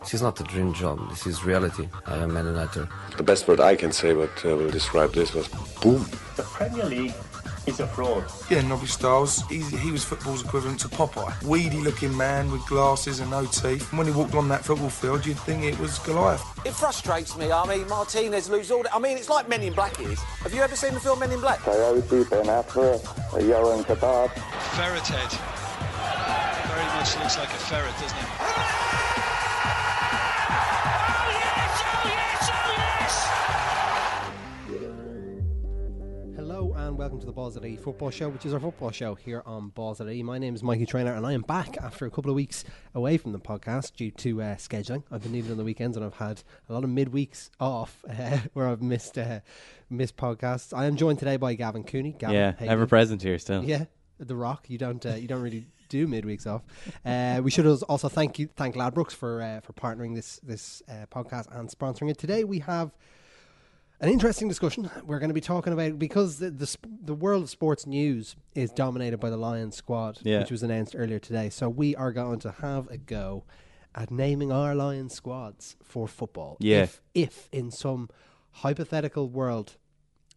This is not a dream job. This is reality. I am Man United. The best word I can say, but uh, will describe this was boom. The Premier League is a fraud. Yeah, Nobby Stiles, he, he was football's equivalent to Popeye. Weedy looking man with glasses and no teeth. And when he walked on that football field, you'd think it was Goliath. It frustrates me. I mean, Martinez lose all. The, I mean, it's like Men in Black is. Have you ever seen the film Men in Black? Coyote, Ben Affleck, Johan Kebab. Ferret head. Very much looks like a ferret, doesn't it? Hello and welcome to the Balls at E Football Show, which is our football show here on Balls at E. My name is Mikey Traynor and I am back after a couple of weeks away from the podcast due to uh, scheduling. I've been leaving on the weekends and I've had a lot of midweeks off uh, where I've missed uh, missed podcasts. I am joined today by Gavin Cooney. Gavin, yeah, how ever doing? present here still. Yeah, the Rock. You don't uh, you don't really do midweeks off. Uh, we should also thank you thank Ladbrokes for uh, for partnering this this uh, podcast and sponsoring it. Today we have an interesting discussion. We're going to be talking about because the the, sp- the world of sports news is dominated by the Lions squad, Yeah. which was announced earlier today. So we are going to have a go at naming our Lions squads for football. Yeah. If, if in some hypothetical world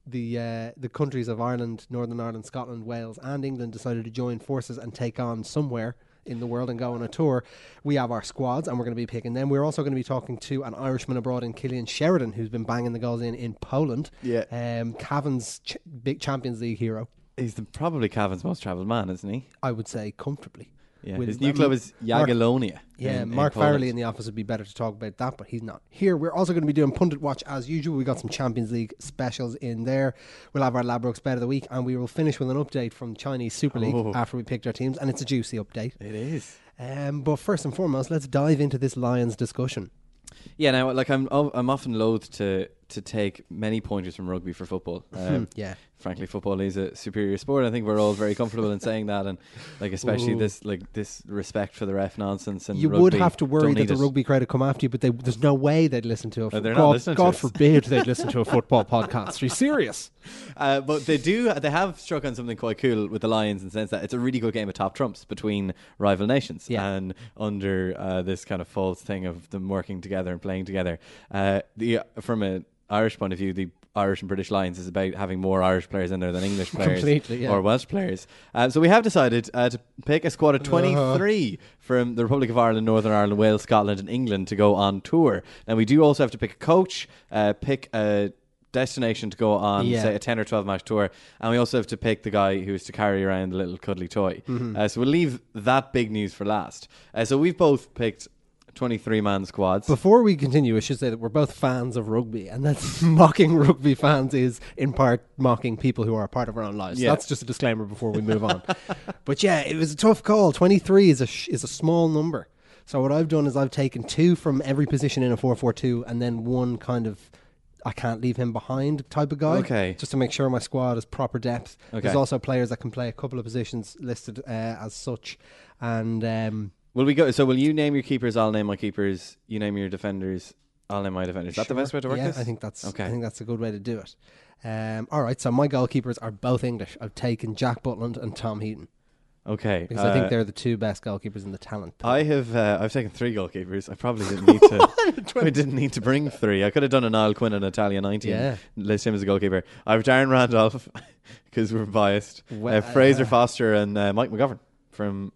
the uh, the countries of Ireland, Northern Ireland, Scotland, Wales, and England decided to join forces and take on somewhere in the world and go on a tour. We have our squads, and we're going to be picking them. We're also going to be talking to an Irishman abroad in Killian Sheridan, who's been banging the goals in in Poland. Yeah. um, Cavan's ch- big Champions League hero, He's the, probably Cavan's most travelled man, isn't he? I would say comfortably. Yeah. With- His new club is Jagiellonia. Yeah, in- in Mark Poland. Farrelly in the office would be better to talk about that, but he's not here. We're also going to be doing pundit watch as usual. We got some Champions League specials in there. We'll have our Ladbrokes bet of the week, and we will finish with an update from Chinese Super League Oh. after we picked our teams, and it's a juicy update. It is. Um, but first and foremost, let's dive into this Lions discussion. Yeah, now like I'm I'm often loath to to take many pointers from rugby for football. Um, Yeah. frankly, football is a superior sport. I think we're all very comfortable in saying that, and like especially Ooh. this like this respect for the ref nonsense. And You would have to worry that the it. rugby crowd would come after you, but they, there's no way they'd listen to a. No, they're not God, God forbid they'd listen to a football podcast. Are you serious? Uh, but they do. They have struck on something quite cool with the Lions in the sense that it's a really good game of top trumps between rival nations, Yeah. and under uh, this kind of false thing of them working together and playing together. Uh, the from an Irish point of view, the Irish and British Lions is about having more Irish players in there than English players yeah. or Welsh players. Uh, so we have decided uh, to pick a squad of twenty three from the Republic of Ireland, Northern Ireland, Wales, Scotland, and England to go on tour. Now we do also have to pick a coach, uh, pick a destination to go on, Yeah. say a 10 or 12 match tour. And we also have to pick the guy who's to carry around the little cuddly toy. Mm-hmm. Uh, so we'll leave that big news for last. Uh, so we've both picked 23 man squads. Before we continue, I should say that we're both fans of rugby, and that's mocking rugby fans is in part mocking people who are a part of our own lives. Yeah. That's just a disclaimer before we move on. but yeah, it was a tough call. Twenty three is a sh- is a small number. So what I've done is I've taken two from every position in a four four two, and then one kind of. I can't leave him behind type of guy. Okay. Just to make sure my squad has proper depth. Okay. There's also players that can play a couple of positions listed uh, as such. And um, will we go? So will you name your keepers? I'll name my keepers. You name your defenders. I'll name my defenders. Is that the best way to work yeah, this? I think that's Okay. I think that's a good way to do it. Um, all right, so my goalkeepers are both English. I've taken Jack Butland and Tom Heaton Okay. because I think uh, they're the two best goalkeepers in the talent. pool. I have uh, I've taken three goalkeepers. I probably didn't need to. I didn't need to bring three. I could have done an Niall Quinn and Italia nineteen. Yeah. list him as a goalkeeper. I have Darren Randolph because we're biased. Well, uh, Fraser uh, Forster and uh, Mike McGovern from.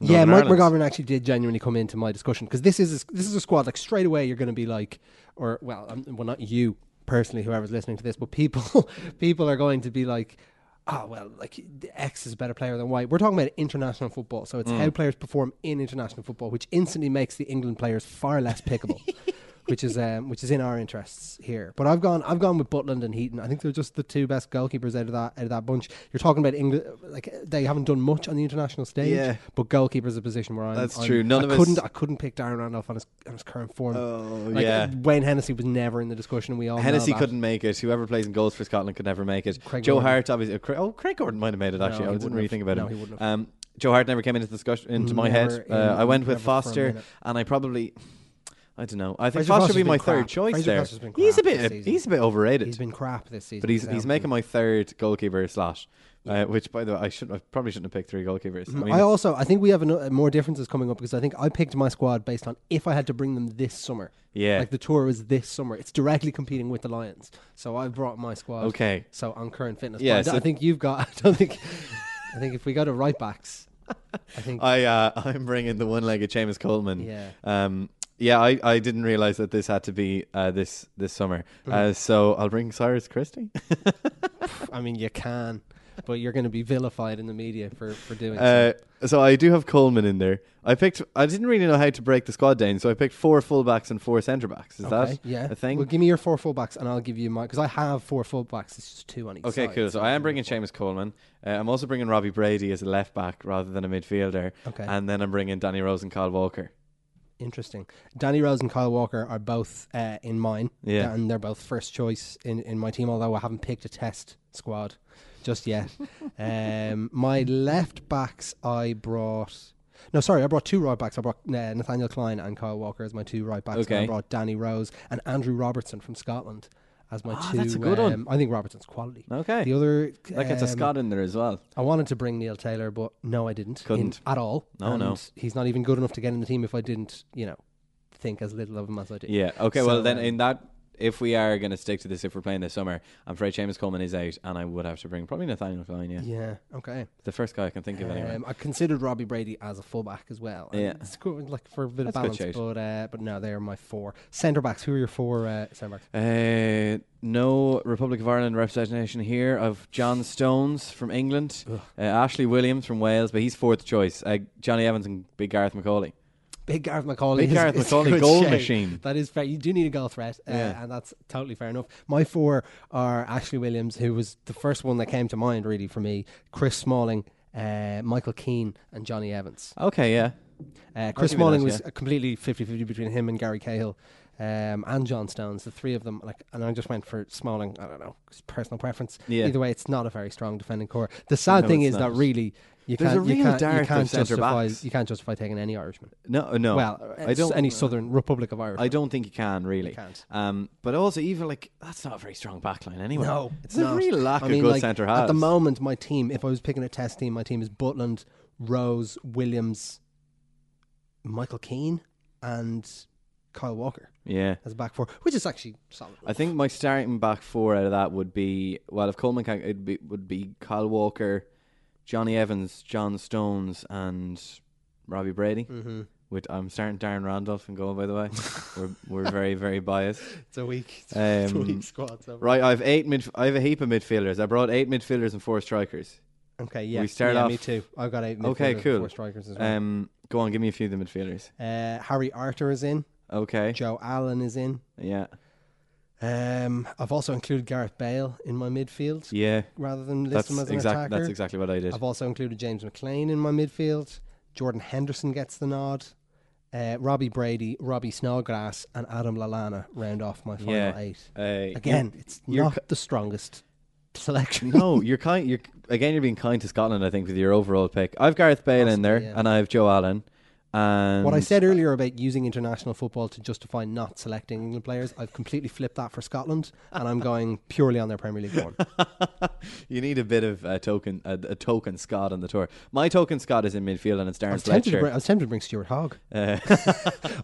Yeah, Mike. McGovern actually did genuinely come into my discussion because this is a, this is a squad like straight away you're going to be like, or well, um, well not you personally, whoever's listening to this, but people people are going to be like. Oh well, like X is a better player than Y. We're talking about international football, so it's how players perform in international football, which instantly makes the England players far less pickable, which is um, which is in our interests here. But I've gone I've gone with Butland and Heaton. I think they're just the two best goalkeepers out of that out of that bunch. You're talking about England, like they haven't done much on the international stage, Yeah. but goalkeeper is a position where I'm. That's I'm- true. None I of us- couldn't I couldn't pick Darren Randolph on his on his current form. Oh Like, yeah. Wayne Hennessey was never in the discussion. We all Hennessey couldn't make it. Whoever plays in goals for Scotland could never make it. Craig Joe Gordon. Hart, obviously. uh, Cra- oh, Craig Gordon might have made it. Actually, he I didn't wouldn't really have. think about No, him. he wouldn't have. Um, Joe Hart never came into discussion into my Never head. Uh, I went with Forster, and I probably. I don't know. I think Fraser Forster would be my third choice there. He's a bit. He's a bit overrated. He's been crap this season. but he's he's making my third goalkeeper slot. Uh, which, by the way, I should I probably shouldn't have picked three goalkeepers. I mean, Mm, I also I think we have ano- more differences coming up because I think I picked my squad based on if I had to bring them this summer. Yeah. like the tour is this summer. It's directly competing with the Lions, so I brought my squad. Okay. so on current fitness. Yeah, I, so- I think you've got. I don't think. I think if we go to right backs, I think I uh, I'm bringing the one-legged Seamus Coleman. Yeah. Um. Yeah, I, I didn't realize that this had to be uh, this this summer. Mm-hmm. Uh, so I'll bring Cyrus Christie. I mean you can, but you're going to be vilified in the media for for doing Uh, so. so I do have Coleman in there. I picked. I didn't really know how to break the squad down, so I picked four fullbacks and four centre backs. Is Okay, that yeah. a thing? Well, give me your four fullbacks, and I'll give you my because I have four fullbacks. It's just two on each Okay, side, cool. So I am bringing. Seamus Coleman. Uh, I'm also bringing Robbie Brady as a left back rather than a midfielder. Okay. And then I'm bringing Danny Rose and Kyle Walker. Interesting. Danny Rose and Kyle Walker are both uh, in mine. Yeah. And they're both first choice in, in my team, although I haven't picked a test squad just yet. um, my left backs, I brought. No, sorry, I brought two right backs. I brought uh, Nathaniel Clyne and Kyle Walker as my two right backs. and Okay. I brought Danny Rose and Andrew Robertson from Scotland as my Ah, two. that's a good one. um, I think Robertson's quality. Okay. The other. That gets a um, Scott in there as well. I wanted to bring Neil Taylor, but no, I didn't. Couldn't. at all. No, no. He's not even good enough to get in the team if I didn't, you know, think as little of him as I did. Yeah. Okay. So, well, then um, in that, if we are going to stick to this, if we're playing this summer, I'm afraid Seamus Coleman is out, and I would have to bring probably Nathaniel Clyne. Yeah. Yeah. Okay. The first guy I can think of anyway. Um, I considered Robbie Brady as a fullback as well. Yeah. It's good, like for a bit That's of balance, but uh, but no, they're my four centre backs. Who are your four uh, centre backs? Uh, no Republic of Ireland representation here of John Stones from England, uh, Ashley Williams from Wales, but he's fourth choice. Uh, Johnny Evans and Big Gareth McAuley. Big Gareth McAuley. Big Gareth McAuley, goal machine. That is fair. You do need a goal threat, uh, Yeah. and that's totally fair enough. My four are Ashley Williams, who was the first one that came to mind really for me. Chris Smalling, uh, Michael Keane, and Johnny Evans. Okay, yeah. Uh, Chris Smalling that, was yeah. a completely 50-50 between him and Gary Cahill. Um, and John Stones, the three of them, like, and I just went for Smalling. I don't know, personal preference. Yeah. Either way, it's not a very strong defending core. The sad No, thing is that really you There's can't, you can't, you can't justify backs. you can't justify taking any Irishman. No, no. Well, I don't. any Southern Republic of Ireland. I don't think you can really. You can't. Um, but also, even like that's not a very strong backline anyway. No, it's not. a real lack I of mean, good like, centre At the moment, my team, if I was picking a test team, my team is Butland, Rose, Williams, Michael Keane, and Kyle Walker Yeah. as a back four, which is actually solid. I think my starting back four out of that would be well, if Coleman can, it be, would be Kyle Walker, Johnny Evans, John Stones, and Robbie Brady. Mm-hmm. With I'm starting Darren Randolph and goal. By the way, we're we're very very biased. It's a. It's Um, a week squad. So. Right, I've eight mid. I have a heap of midfielders. I brought eight midfielders and four strikers. Okay, yeah. we start yeah, off- me too. I've got eight. Okay, midfielders and cool. Four strikers as well. Um, go on, give me a few of the midfielders. uh, Harry Arter is in. Okay, Joe Allen is in. yeah, Um, I've also included Gareth Bale in my midfield yeah. rather than list That's him as an exactly attacker. that's exactly what I did. I've also included James McClean in my midfield. Jordan Henderson gets the nod. Uh, Robbie Brady, Robbie Snodgrass, and Adam Lallana round off my final Yeah. eight. Uh, Again, it's you're not the strongest selection. no, you're kind. You're again. You're being kind to Scotland. I think with your overall pick. I've Gareth Bale in there, yeah. and I have Joe Allen. And What I said earlier about using international football to justify not selecting England players, I've completely flipped that for Scotland, and I'm going purely on their Premier League form. you need a bit of a token, a, a token Scott on the tour. My token Scott is in midfield, and it's Darren Fletcher. I was tempted to bring Stuart Hogg. Uh,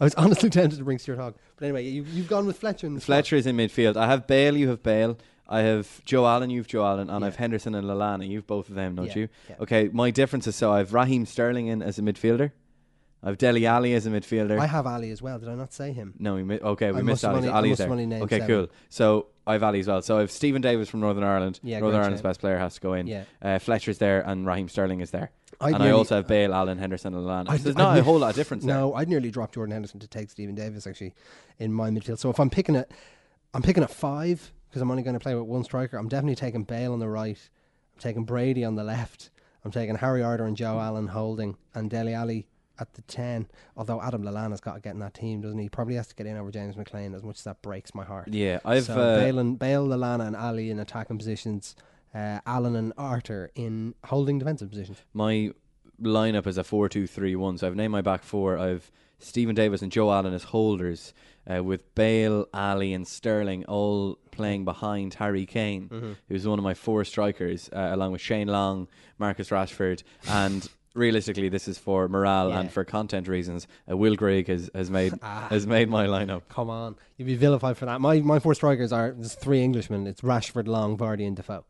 I was honestly tempted to bring Stuart Hogg. But anyway, you, you've gone with Fletcher. Fletcher is in midfield. I have Bale. You have Bale. I have Joe Allen. You've Joe Allen, and Yeah. I've Henderson and Lallana. You've both of them, don't Yeah, you? yeah. Okay. My difference is so I've Raheem Sterling in as a midfielder. I've Dele Alli as a midfielder. I have Alli as well. Did I not say him? No, we mi- okay, we I missed Alli. only- Alli's there. okay, seven. cool. So I've Alli as well. So I've Steven Davis from Northern Ireland. Yeah, Northern Ireland's shout. best player has to go in. Yeah. Uh, Fletcher's there, and Raheem Sterling is there. I'd and I also have Bale, Allen, Henderson, and Lallana. So there's I'd not a whole lot of difference there. No, I'd nearly drop Jordan Henderson to take Steven Davis actually in my midfield. So if I'm picking it, I'm picking a five because I'm only going to play with one striker. I'm definitely taking Bale on the right. I'm taking Brady on the left. I'm taking Harry Arter and Joe Allen holding and Dele Alli at the ten. Although Adam Lallana's got to get in that team, doesn't he? Probably has to get in over James McClean as much as that breaks my heart. Yeah, I've so uh, Bale, and, Bale, Lallana, and Alli in attacking positions. Uh, Allen and Arter in holding defensive positions. my lineup is a four-two-three-one. So I've named my back four. I've Steven Davis and Joe Allen as holders, uh, with Bale, Alli, and Sterling all playing behind Harry Kane, Mm-hmm. who's one of my four strikers, uh, along with Shane Long, Marcus Rashford, and. Realistically, this is for morale Yeah. and for content reasons. Uh, Will Grigg has, has made has made my lineup. Come on, you'd be vilified for that. My my four strikers are there's three Englishmen. It's Rashford, Long, Vardy, and Defoe.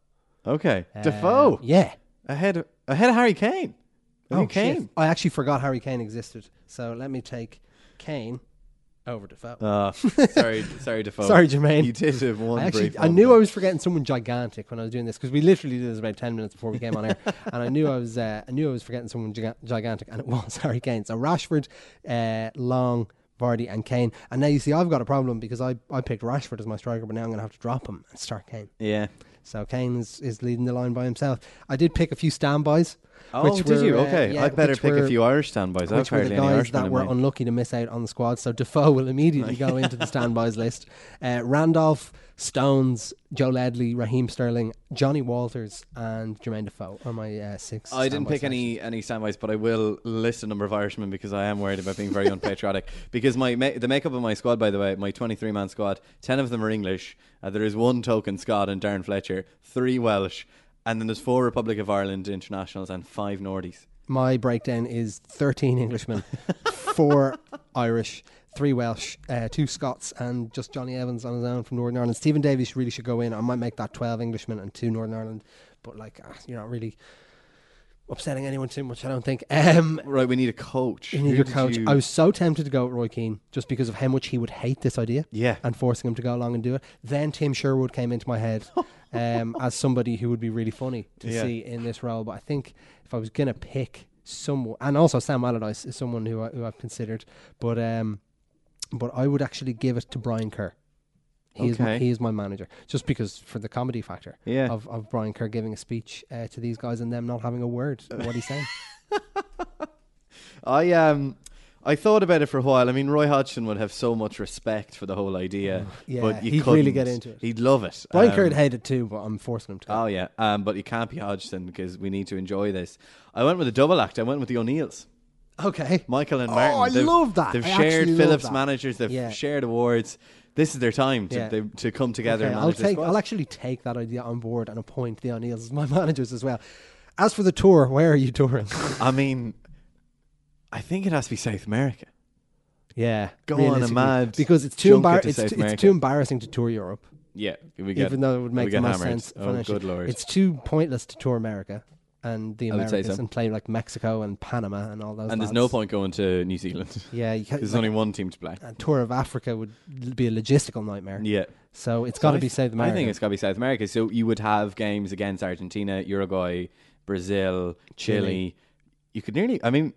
Okay, Uh, Defoe Yeah. ahead of, ahead of Harry Kane. Harry Oh, Kane. shit. I actually forgot Harry Kane existed. So let me take Kane over Defoe. Uh, sorry, sorry, Defoe. Sorry, Jermaine. You did have one I actually brief I knew I was forgetting someone gigantic when I was doing this because we literally did this about ten minutes before we came on air, and I knew I was uh, I knew I was forgetting someone giga- gigantic, and it was Harry Kane. So Rashford, uh, Long, Vardy, and Kane. And now you see I've got a problem because I, I picked Rashford as my striker, but now I'm going to have to drop him and start Kane. Yeah. So Kane is, is leading the line by himself. I did pick a few standbys. Oh, which did you? were, uh, Okay, yeah, I better pick were- a few Irish standbys. I've which were the guys that were unlucky to miss out on the squad. So Defoe will immediately go into the standbys list. Uh, Randolph, Stones, Joe Ledley, Raheem Sterling, Johnny Walters, and Jermaine Defoe are my uh, six. I didn't pick any any standbys, but I will list a number of Irishmen because I am worried about being very unpatriotic. Because my ma- the makeup of my squad, by the way, my 23 man squad, 10 of them are English. Uh, there is one token Scot and Darren Fletcher, three Welsh, and then there's four Republic of Ireland internationals and five Nordies. My breakdown is 13 Englishmen, four Irish, three Welsh, uh, two Scots, and just Johnny Evans on his own from Northern Ireland. Steven Davis really should go in. I might make that 12 Englishmen and two Northern Ireland, but like, ah, you're not really upsetting anyone too much, I don't think. Um, Right, we need a coach. you need your coach. you- I was so tempted to go with Roy Keane just because of how much he would hate this idea. Yeah. And forcing him to go along and do it. Then Tim Sherwood came into my head um, as somebody who would be really funny to Yeah. see in this role. But I think if I was going to pick someone, and also Sam Allardyce is someone who, I, who I've considered, but um, but I would actually give it to Brian Kerr. He is my, Okay. he is my manager, just because for the comedy factor Yeah. of, of Brian Kerr giving a speech uh, to these guys and them not having a word what he's saying. I um I thought about it for a while. I mean, Roy Hodgson would have so much respect for the whole idea, Yeah, but you he'd really couldn't. get into it. He'd love it. Brian Um, Kerr would hate it too, but I'm forcing him to. Oh yeah, um, but you can't be Hodgson because we need to enjoy this. I went with a double act. I went with the O'Neills, Okay. Michael and Martin. Oh, I love that. They've I shared Phillips managers. They've Yeah. shared awards. This is their time to Yeah. they, to come together Okay, and I'll take. I'll actually take that idea on board and appoint the O'Neills as my managers as well. As for the tour, where are you touring? I mean, I think it has to be South America. yeah, Go on a realistically. mad because it's too junket embar- to it's, South too, America. it's too embarrassing to tour Europe, Yeah, we get, even though it would we make the get most hammered. sense Oh, financially. good lord! It's too pointless to tour America and the I would say Americas so. and play like Mexico and Panama and all those. and there's lads. no point going to New Zealand. Yeah, you can't, There's like, only one team to play. a tour of Africa would l- be a logistical nightmare. Yeah. So it's got I to be th- South America. I think it's got to be South America. So you would have games against Argentina, Uruguay, Brazil, Chile. Chile. You could nearly. I mean,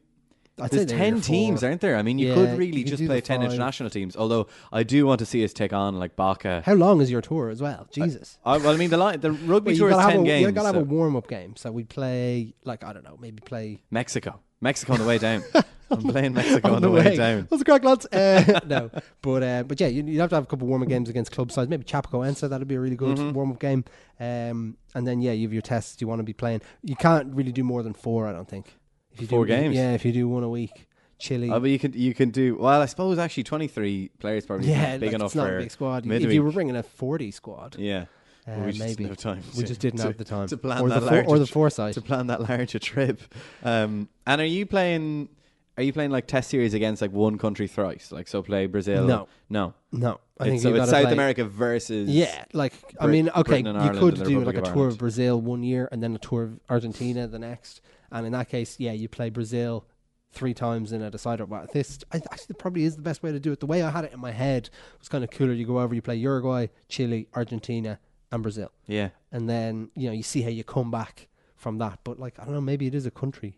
I'd there's ten teams, aren't there? I mean, you Yeah, could you really could just do play the ten five. international teams. Although I do want to see us take on like Boca. How long is your tour as well? Jesus. I, well, I mean, the line, the rugby Well, tour is gotta have ten a, games. You gotta have so- a warm up game. So we play like I don't know, maybe play Mexico, Mexico on the way down. I'm playing Mexico on, the way, down. What's the crack, lads? Uh, no, but uh, but yeah, you, you'd have to have a couple of warm up games against club sides. Maybe Chapecoense, that'd be a really good Mm-hmm. warm up game. Um, and then yeah, you have your tests you want to be playing. You can't really do more than four, I don't think. If you Four do, games? yeah. If you do one a week, Chile. Oh, but you can you can do well. I suppose actually 23 players probably yeah, big like, enough it's not for a big squad. If you were bringing a forty squad, yeah. uh, Well, we just maybe didn't have time we to- just didn't to- have the time to plan or that the or the foresight. to plan that large a trip. Um, and are you playing? Are you playing like test series against like one country thrice? Like so, play Brazil? No. no. no, I It's- think so you South play- America versus Yeah, like I mean, okay, you could do like a tour of Brazil one year and then a tour of Argentina the next, and in that case, yeah, you play Brazil three times in a decider. But this, I actually probably is the best way to do it. The way I had it in my head was kind of cooler. You go over, you play Uruguay, Chile, Argentina, and Brazil, Yeah. and then you know you see how you come back from that. But like I don't know, maybe it is a country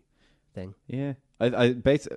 thing. Yeah, I, I bas-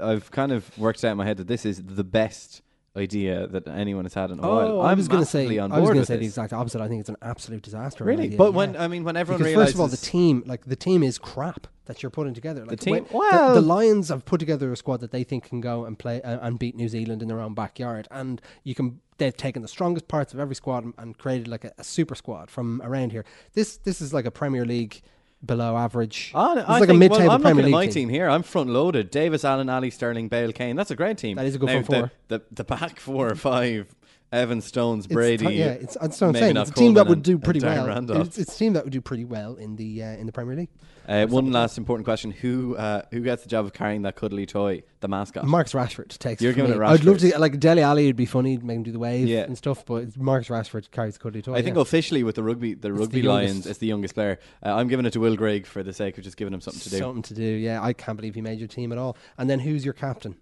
I've kind of worked out in my head that this is the best idea that anyone has had in a while. Oh, I I'm was going to say, I was going to say the exact opposite. I think it's an absolute disaster. Really, idea, but when yeah. I mean when everyone because realizes first of all, the team, like the team, is crap that you're putting together. Like team- way- well- the, Lions have put together a squad that they think can go and play uh, and beat New Zealand in their own backyard, and you can. They've taken the strongest parts of every squad and, and created like a, a super squad from around here. This this is like a Premier League below average. Oh, It's I like a think- mid-table well, I'm Premier League my team. here. I'm front loaded. Davis, Allen, Alli, Sterling, Bale, Kane. That's a great team. That is a good now, front four. The, the, the back four or five, Evan Stones, Brady. ti- yeah, it's, that's what I'm saying. It's a team that would do pretty well. It's, it's a team that would do pretty well in the uh, in the Premier League. Uh, one last important question: Who uh, who gets the job of carrying that cuddly toy, the mascot? Marcus Rashford takes. You're it giving me. it I'd love to like Dele Alli. it'd be funny, make him do the wave Yeah. and stuff. But it's Marcus Rashford carries the cuddly toy. I think yeah. officially with the rugby, the rugby the Lions, youngest. it's the youngest player. Uh, I'm giving it to Will Grigg for the sake of just giving him something to do. something to do. Yeah, I can't believe he made your team at all. And then who's your captain?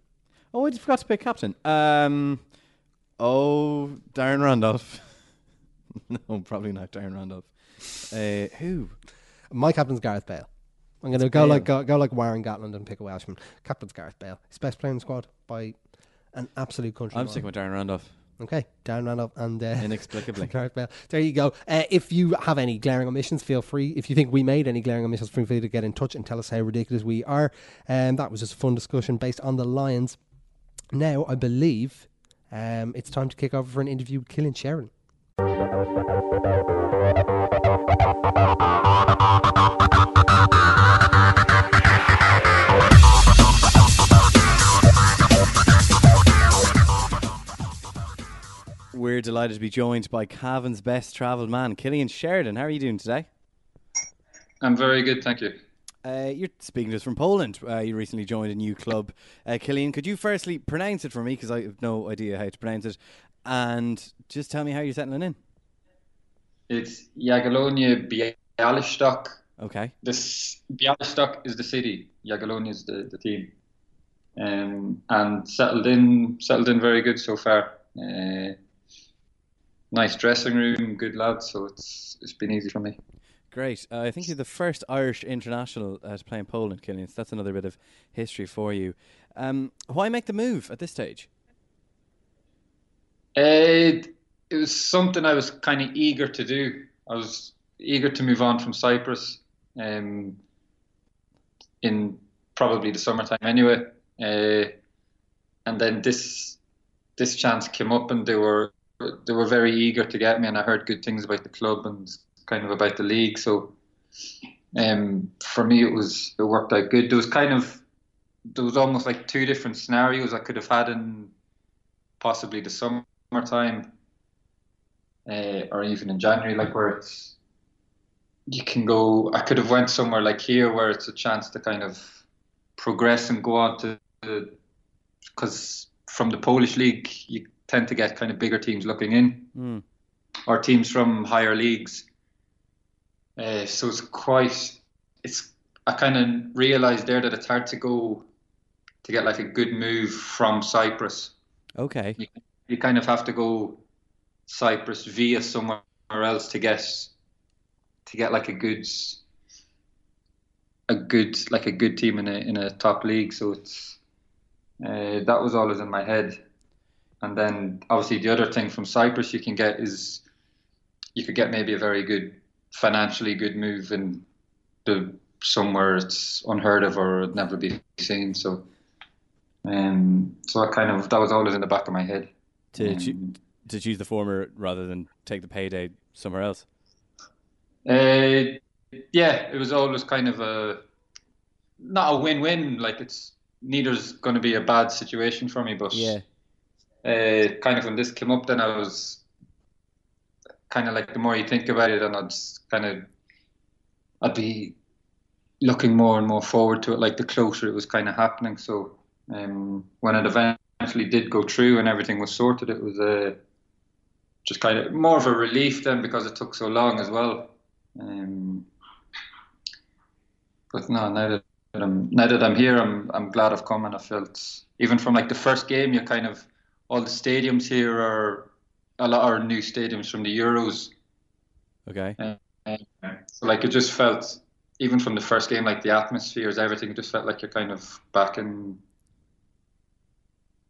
Oh, I just forgot to pick captain. Um, oh, Darren Randolph. no, probably not Darren Randolph. Uh, who? My captain's Gareth Bale. I'm going to go like go, go like Warren Gatland and pick a Welshman. Captain's Gareth Bale. He's best player in the squad by an absolute country. I'm sticking with Darren Randolph. Okay, Darren Randolph and uh, Inexplicably. Gareth Bale. There you go. Uh, if you have any glaring omissions, feel free. If you think we made any glaring omissions, feel free to get in touch and tell us how ridiculous we are. And that was just a fun discussion based on the Lions. Now, I believe um, it's time to kick over for an interview with Killian Sheridan. We're delighted to be joined by Cavan's best travelled man, Killian Sheridan. How are you doing today? I'm very good, thank you. Uh, you're speaking to us from Poland. Uh, you recently joined a new club. Uh, Killian, could you firstly pronounce it for me because I have no idea how to pronounce it, and just tell me how you're settling in? It's Jagiellonia Bialystok. Okay. This Bialystok is the city. Jagiellonia is the, the team. Um, and settled in, settled in very good so far. Uh, nice dressing room, good lads. So it's it's been easy for me. Great. Uh, I think you're the first Irish international uh, to play in Poland, Killian. So that's another bit of history for you. Um, why make the move at this stage? It, it was something I was kind of eager to do. I was eager to move on from Cyprus um, in probably the summertime anyway. Uh, and then this this chance came up, and they were they were very eager to get me, and I heard good things about the club and kind of about the league. So um, for me, it was it worked out good. There was kind of there was almost like two different scenarios I could have had in possibly the summertime uh, or even in January, like where it's you can go. I could have went somewhere like here where it's a chance to kind of progress and go on to because from the Polish league you tend to get kind of bigger teams looking in Mm. or teams from higher leagues. Uh, so it's quite. It's. I kind of realised there that it's hard to go to get like a good move from Cyprus. Okay. You, you kind of have to go Cyprus via somewhere else to get to get like a good a good like a good team in a in a top league. So it's uh, that was always in my head. And then obviously the other thing from Cyprus you can get is you could get maybe a very good financially good move in the somewhere it's unheard of or never be seen. So um so I kind of that was always in the back of my head. To Um, to choose the former rather than take the payday somewhere else. Uh, yeah, it was always kind of a not a win-win. Like it's neither's going to be a bad situation for me, but Yeah. uh, kind of when this came up, then I was kind of like the more you think about it, and I'd kind of I'd be looking more and more forward to it. Like the closer it was kind of happening. So um, when it eventually did go through and everything was sorted, it was uh, just kind of more of a relief then because it took so long as well. Um, but no, now that I'm now that I'm here, I'm I'm glad I've come and I felt even from like the first game, you kind of all the stadiums here are a lot are new stadiums from the Euros. Okay. So like it just felt even from the first game, like the atmospheres, everything just felt like you're kind of back in.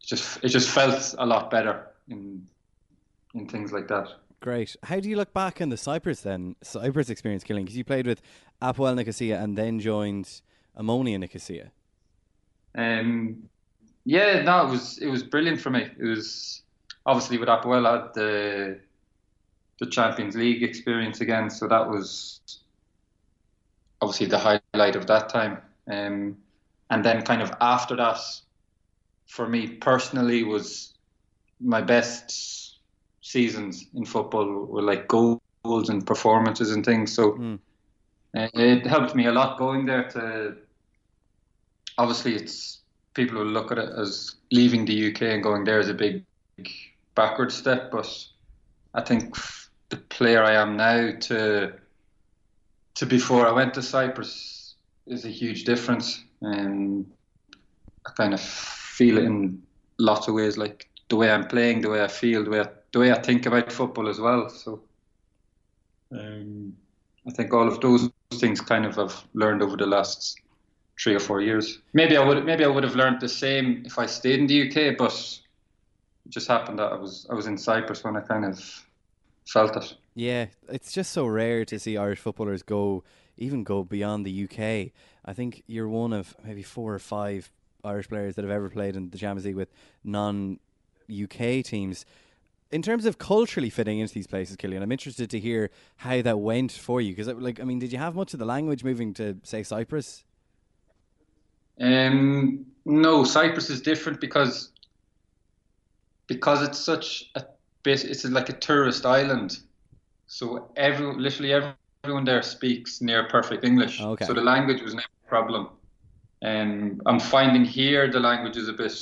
It just it just felt a lot better in in things like that. Great. How do you look back on the Cyprus then? Cyprus experience Killian because you played with Apoel Nicosia and then joined Omonia Nicosia. Um, yeah, no, it was it was brilliant for me. It was obviously with Apoel I had the the Champions League experience again, so that was obviously the highlight of that time. Um, and then kind of after that, for me personally, was my best seasons in football were like goals and performances and things. So Mm. uh, it helped me a lot going there. To obviously, it's people will look at it as leaving the UK and going there is a big backward step, but I think the player I am now to to before I went to Cyprus is a huge difference, and I kind of feel it in lots of ways, like the way I'm playing, the way I feel, the way I, the way I think about football as well. So, um, I think all of those things kind of I've learned over the last three or four years. Maybe I would maybe I would have learned the same if I stayed in the UK, but it just happened that I was I was in Cyprus when I kind of felt it. Yeah, it's just so rare to see Irish footballers go even go beyond the UK. I think you're one of maybe four or five Irish players that have ever played in the Champions League with non UK teams. In terms of culturally fitting into these places, Killian, I'm interested to hear how that went for you. Because, like, I mean, did you have much of the language moving to, say, Cyprus? Um, no, Cyprus is different because because it's such a bit. It's like a tourist island, so every literally everyone there speaks near perfect English. Okay. So the language was never a problem. Um, I'm finding here the language is a bit.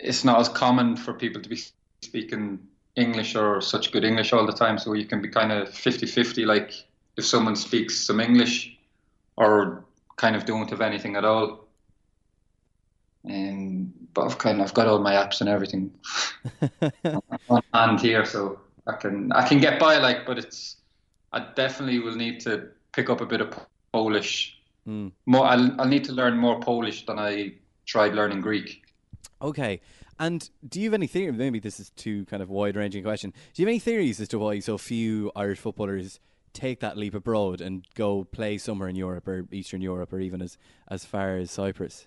It's not as common for people to be speaking English or such good English all the time, so you can be kind of 50-50. Like if someone speaks some English, or kind of don't have anything at all. Um, but I've kind of I've got all my apps and everything on hand here, so I can I can get by. Like, but it's I definitely will need to pick up a bit of Polish. Mm. More, I'll, I'll need to learn more Polish than I tried learning Greek. Okay. And do you have any theory? Maybe this is too kind of wide ranging question. Do you have any theories as to why so few Irish footballers take that leap abroad and go play somewhere in Europe or Eastern Europe or even as, as far as Cyprus?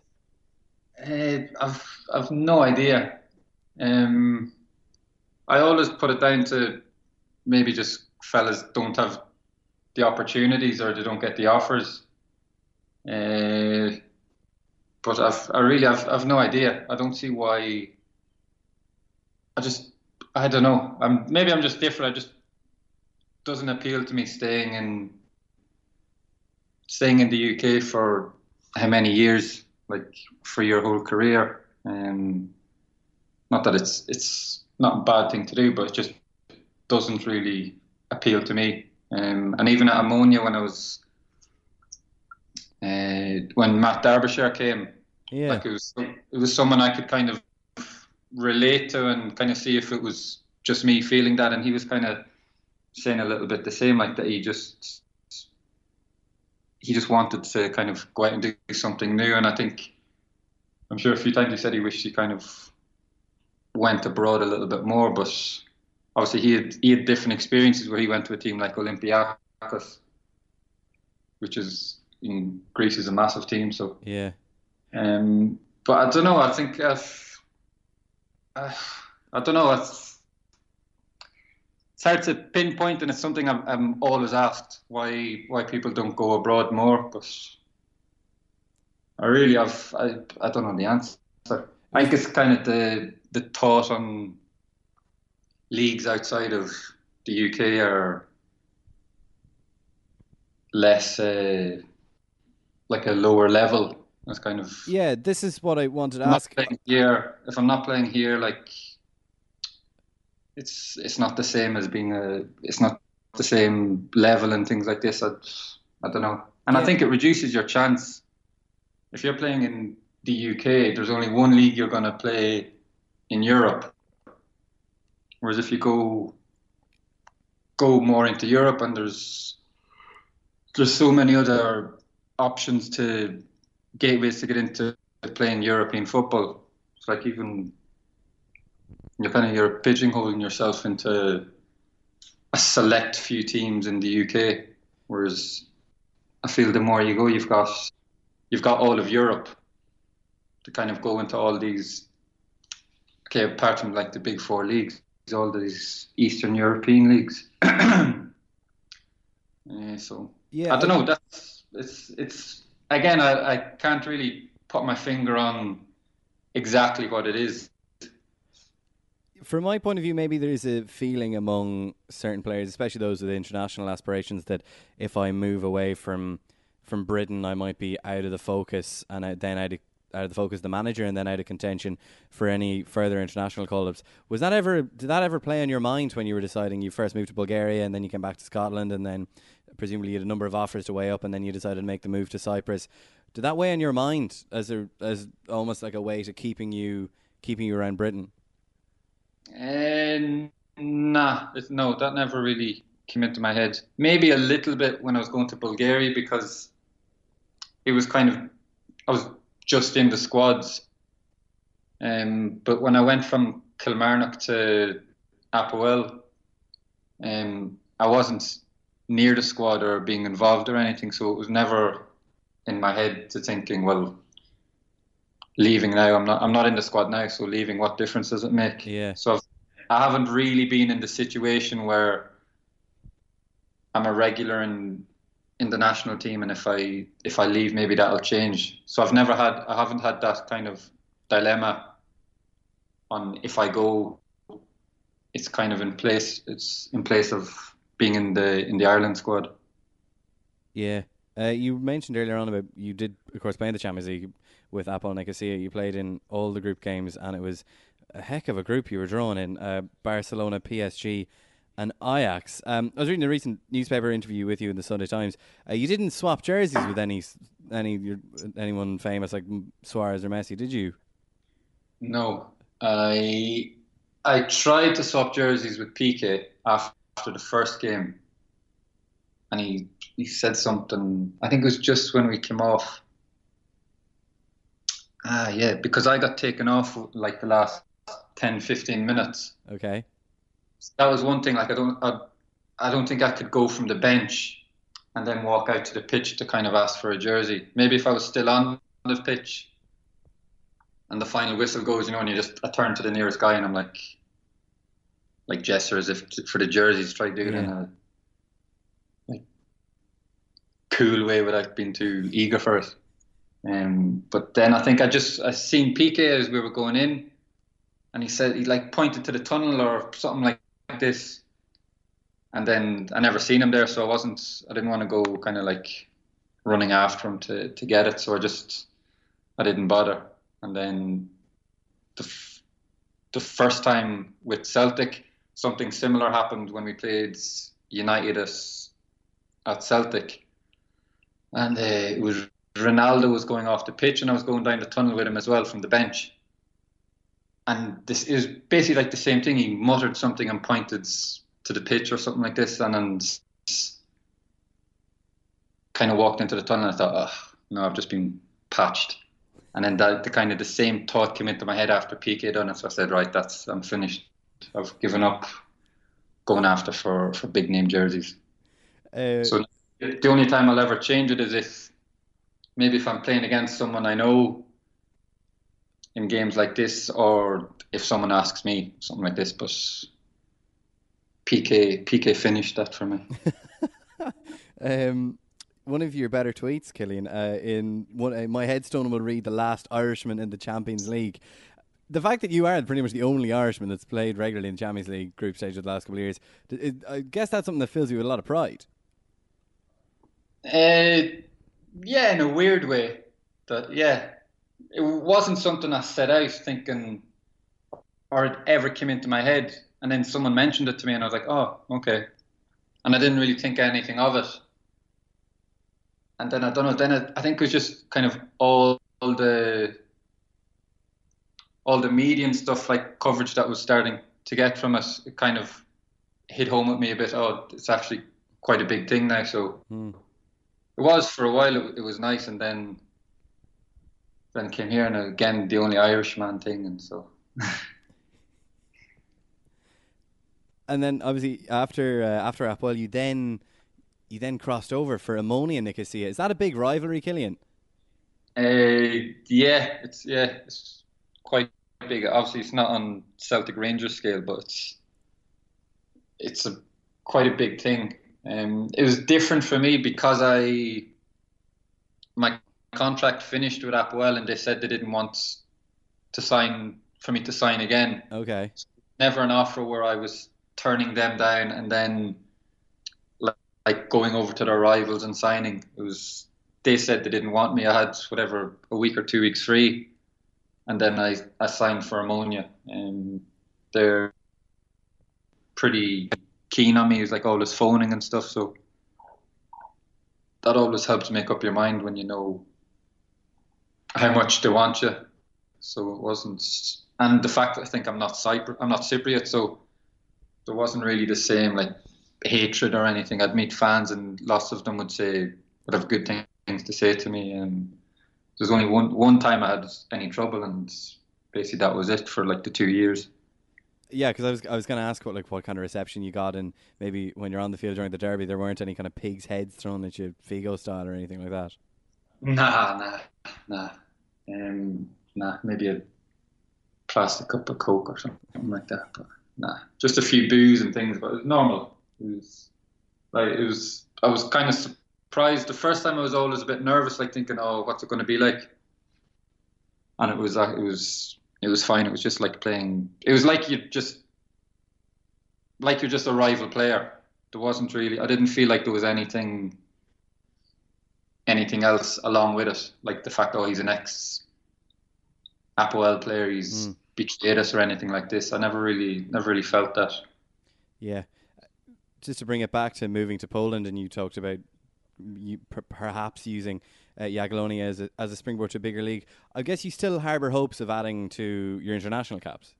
Uh, I've I've no idea. Um, I always put it down to maybe just fellas don't have the opportunities or they don't get the offers. Uh, but I've I really I've I've no idea. I don't see why. I just I don't know. I'm maybe I'm just different. I just doesn't appeal to me staying in staying in the UK for how many years, like for your whole career. Um, not that it's it's not a bad thing to do, but it just doesn't really appeal to me. Um, and even at Omonia, when I was uh, when Matt Derbyshire came, Yeah. like it was it was someone I could kind of relate to and kind of see if it was just me feeling that, and he was kind of saying a little bit the same, like that he just he just wanted to kind of go out and do something new, and I think I'm sure a few times he said he wished he kind of went abroad a little bit more, but obviously he had he had different experiences where he went to a team like Olympiacos, which is in Greece is a massive team, so Yeah. Um, but I don't know. I think I've, uh, I don't know. It's, it's hard to pinpoint, and it's something I'm, I'm always asked why why people don't go abroad more. But I really have I, I don't know the answer. I think it's kind of the the thought on leagues outside of the UK are less uh, like a lower level. That's kind of Yeah, this is what I wanted to ask. playing here. If I'm not playing here, like it's it's not the same as being a. It's not the same level and things like this. I, I don't know, and I think it reduces your chance. If you're playing in the UK, there's only one league you're going to play in Europe. Whereas if you go go more into Europe, and there's there's so many other options to gateways to get into playing European football. It's like even you're kind of you're pigeonholing yourself into a select few teams in the UK. Whereas I feel the more you go, you've got you've got all of Europe to kind of go into all these. Okay, apart from like the big four leagues, all these Eastern European leagues. Uh, so Yeah, I don't know. That's it's it's again. I, I can't really put my finger on exactly what it is. From my point of view, maybe there is a feeling among certain players, especially those with international aspirations, that if I move away from from Britain, I might be out of the focus, and I, then of, out of the focus of the manager, and then out of contention for any further international call-ups. Was that ever? Did that ever play on your mind when you were deciding you first moved to Bulgaria, and then you came back to Scotland, and then presumably you had a number of offers to weigh up, and then you decided to make the move to Cyprus? Did that weigh on your mind as a as almost like a way to keeping you keeping you around Britain? And nah, no, that never really came into my head. Maybe a little bit when I was going to Bulgaria because it was kind of I was just in the squads. Um, but when I went from Kilmarnock to Apoel, um, I wasn't near the squad or being involved or anything, so it was never in my head to thinking, well, leaving now, I'm not, I'm not in the squad now, so leaving, what difference does it make? Yeah. So I've, I haven't really been in the situation where I'm a regular in in the national team, and if I if I leave, maybe that'll change. So I've never had, I haven't had that kind of dilemma on if I go, it's kind of in place. It's in place of being in the in the Ireland squad. Yeah. Uh, you mentioned earlier on about you did, of course, play in the Champions League with Apoel Nicosia. You played in all the group games, and it was a heck of a group you were drawn in. Uh, Barcelona, PSG, and Ajax. Um, I was reading a recent newspaper interview with you in the Sunday Times. Uh, you didn't swap jerseys with any any anyone famous like Suarez or Messi, did you? No, I I tried to swap jerseys with Piqué after the first game, and he he said something. I think it was just when we came off. Ah, yeah, because I got taken off like the last 10, 15 minutes. Okay. That was one thing. Like I don't, I, I don't think I could go from the bench and then walk out to the pitch to kind of ask for a jersey. Maybe if I was still on the pitch and the final whistle goes, you know, and you just I turn to the nearest guy and I'm like, like gesture as if to, for the jerseys, try to do it Yeah. in a like cool way without being too eager for it. Um, but then I think I just I seen Piqué as we were going in, and he said he like pointed to the tunnel or something like this, and then I never seen him there, so I wasn't I didn't want to go kind of like running after him to to get it, so I just I didn't bother, and then the f- the first time with Celtic, something similar happened when we played United at, at Celtic, and uh, it was Ronaldo was going off the pitch, and I was going down the tunnel with him as well from the bench. And this is basically like the same thing. He muttered something and pointed to the pitch or something like this, and then kind of walked into the tunnel. And I thought, oh no, I've just been patched. And then that the kind of the same thought came into my head after Piqué done it. So I said, right, that's I'm finished. I've given up going after for for big name jerseys. Uh, So the only time I'll ever change it is if maybe if I'm playing against someone I know in games like this, or if someone asks me something like this. But Piqué Piqué finished that for me. um, one of your better tweets, Killian, uh, in one, uh, my headstone will read the last Irishman in the Champions League. The fact that you are pretty much the only Irishman that's played regularly in Champions League group stage of the last couple of years, it, I guess that's something that fills you with a lot of pride. Uh, yeah, in a weird way. That yeah, it wasn't something I set out thinking, or it ever came into my head. And then someone mentioned it to me, and I was like, oh, okay. And I didn't really think anything of it. And then I don't know. Then it, I think it was just kind of all, all the all the media and stuff like coverage that was starting to get from us. It kind of hit home with me a bit. Oh, it's actually quite a big thing now. So Hmm. it was for a while. It, it was nice, and then then came here, and again the only Irishman thing, and so. And then obviously after uh, after Apoel, you then you then crossed over for Omonia Nicosia. Is that a big rivalry, Killian? Uh, yeah, it's yeah, it's quite big. Obviously, it's not on Celtic Rangers scale, but it's it's a quite a big thing. Um, it was different for me because I contract finished with Apoel, and they said they didn't want to sign for me to sign again. Okay. Never an offer where I was turning them down and then like, going over to their rivals and signing. It was they said they didn't want me. I had whatever a week or two weeks free, and then I I signed for Omonia, and they're pretty keen on me. He was like this phoning and stuff, so that always helps make up your mind when you know how much they want you. So it wasn't, and the fact that I think I'm not I'm not Cypriot, so there wasn't really the same like hatred or anything. I'd meet fans, and lots of them would say would have good things to say to me, and there's only one one time I had any trouble, and basically that was it for like the two years. Yeah, because I was I was going to ask what like what kind of reception you got, and maybe when you're on the field during the derby, there weren't any kind of pigs' heads thrown at you, Figo style or anything like that. Nah, nah, nah, um, nah. Maybe a plastic cup of coke or something like that, but nah. Just a few booze and things, but it was normal. It was like it was. I was kind of surprised the first time. I was always a bit nervous, like thinking, "Oh, what's it going to be like?" And it was like it was it was fine. It was just like playing. It was like you just like you're just a rival player. There wasn't really. I didn't feel like there was anything anything else along with it, like the fact, oh, he's an ex Apoel player, he's mm. betrayed us or anything like this. I never really, never really felt that. Yeah, just to bring it back to moving to Poland, and you talked about you per- perhaps using uh, Jagiellonian as a, as a springboard to a bigger league. I guess you still harbour hopes of adding to your international caps.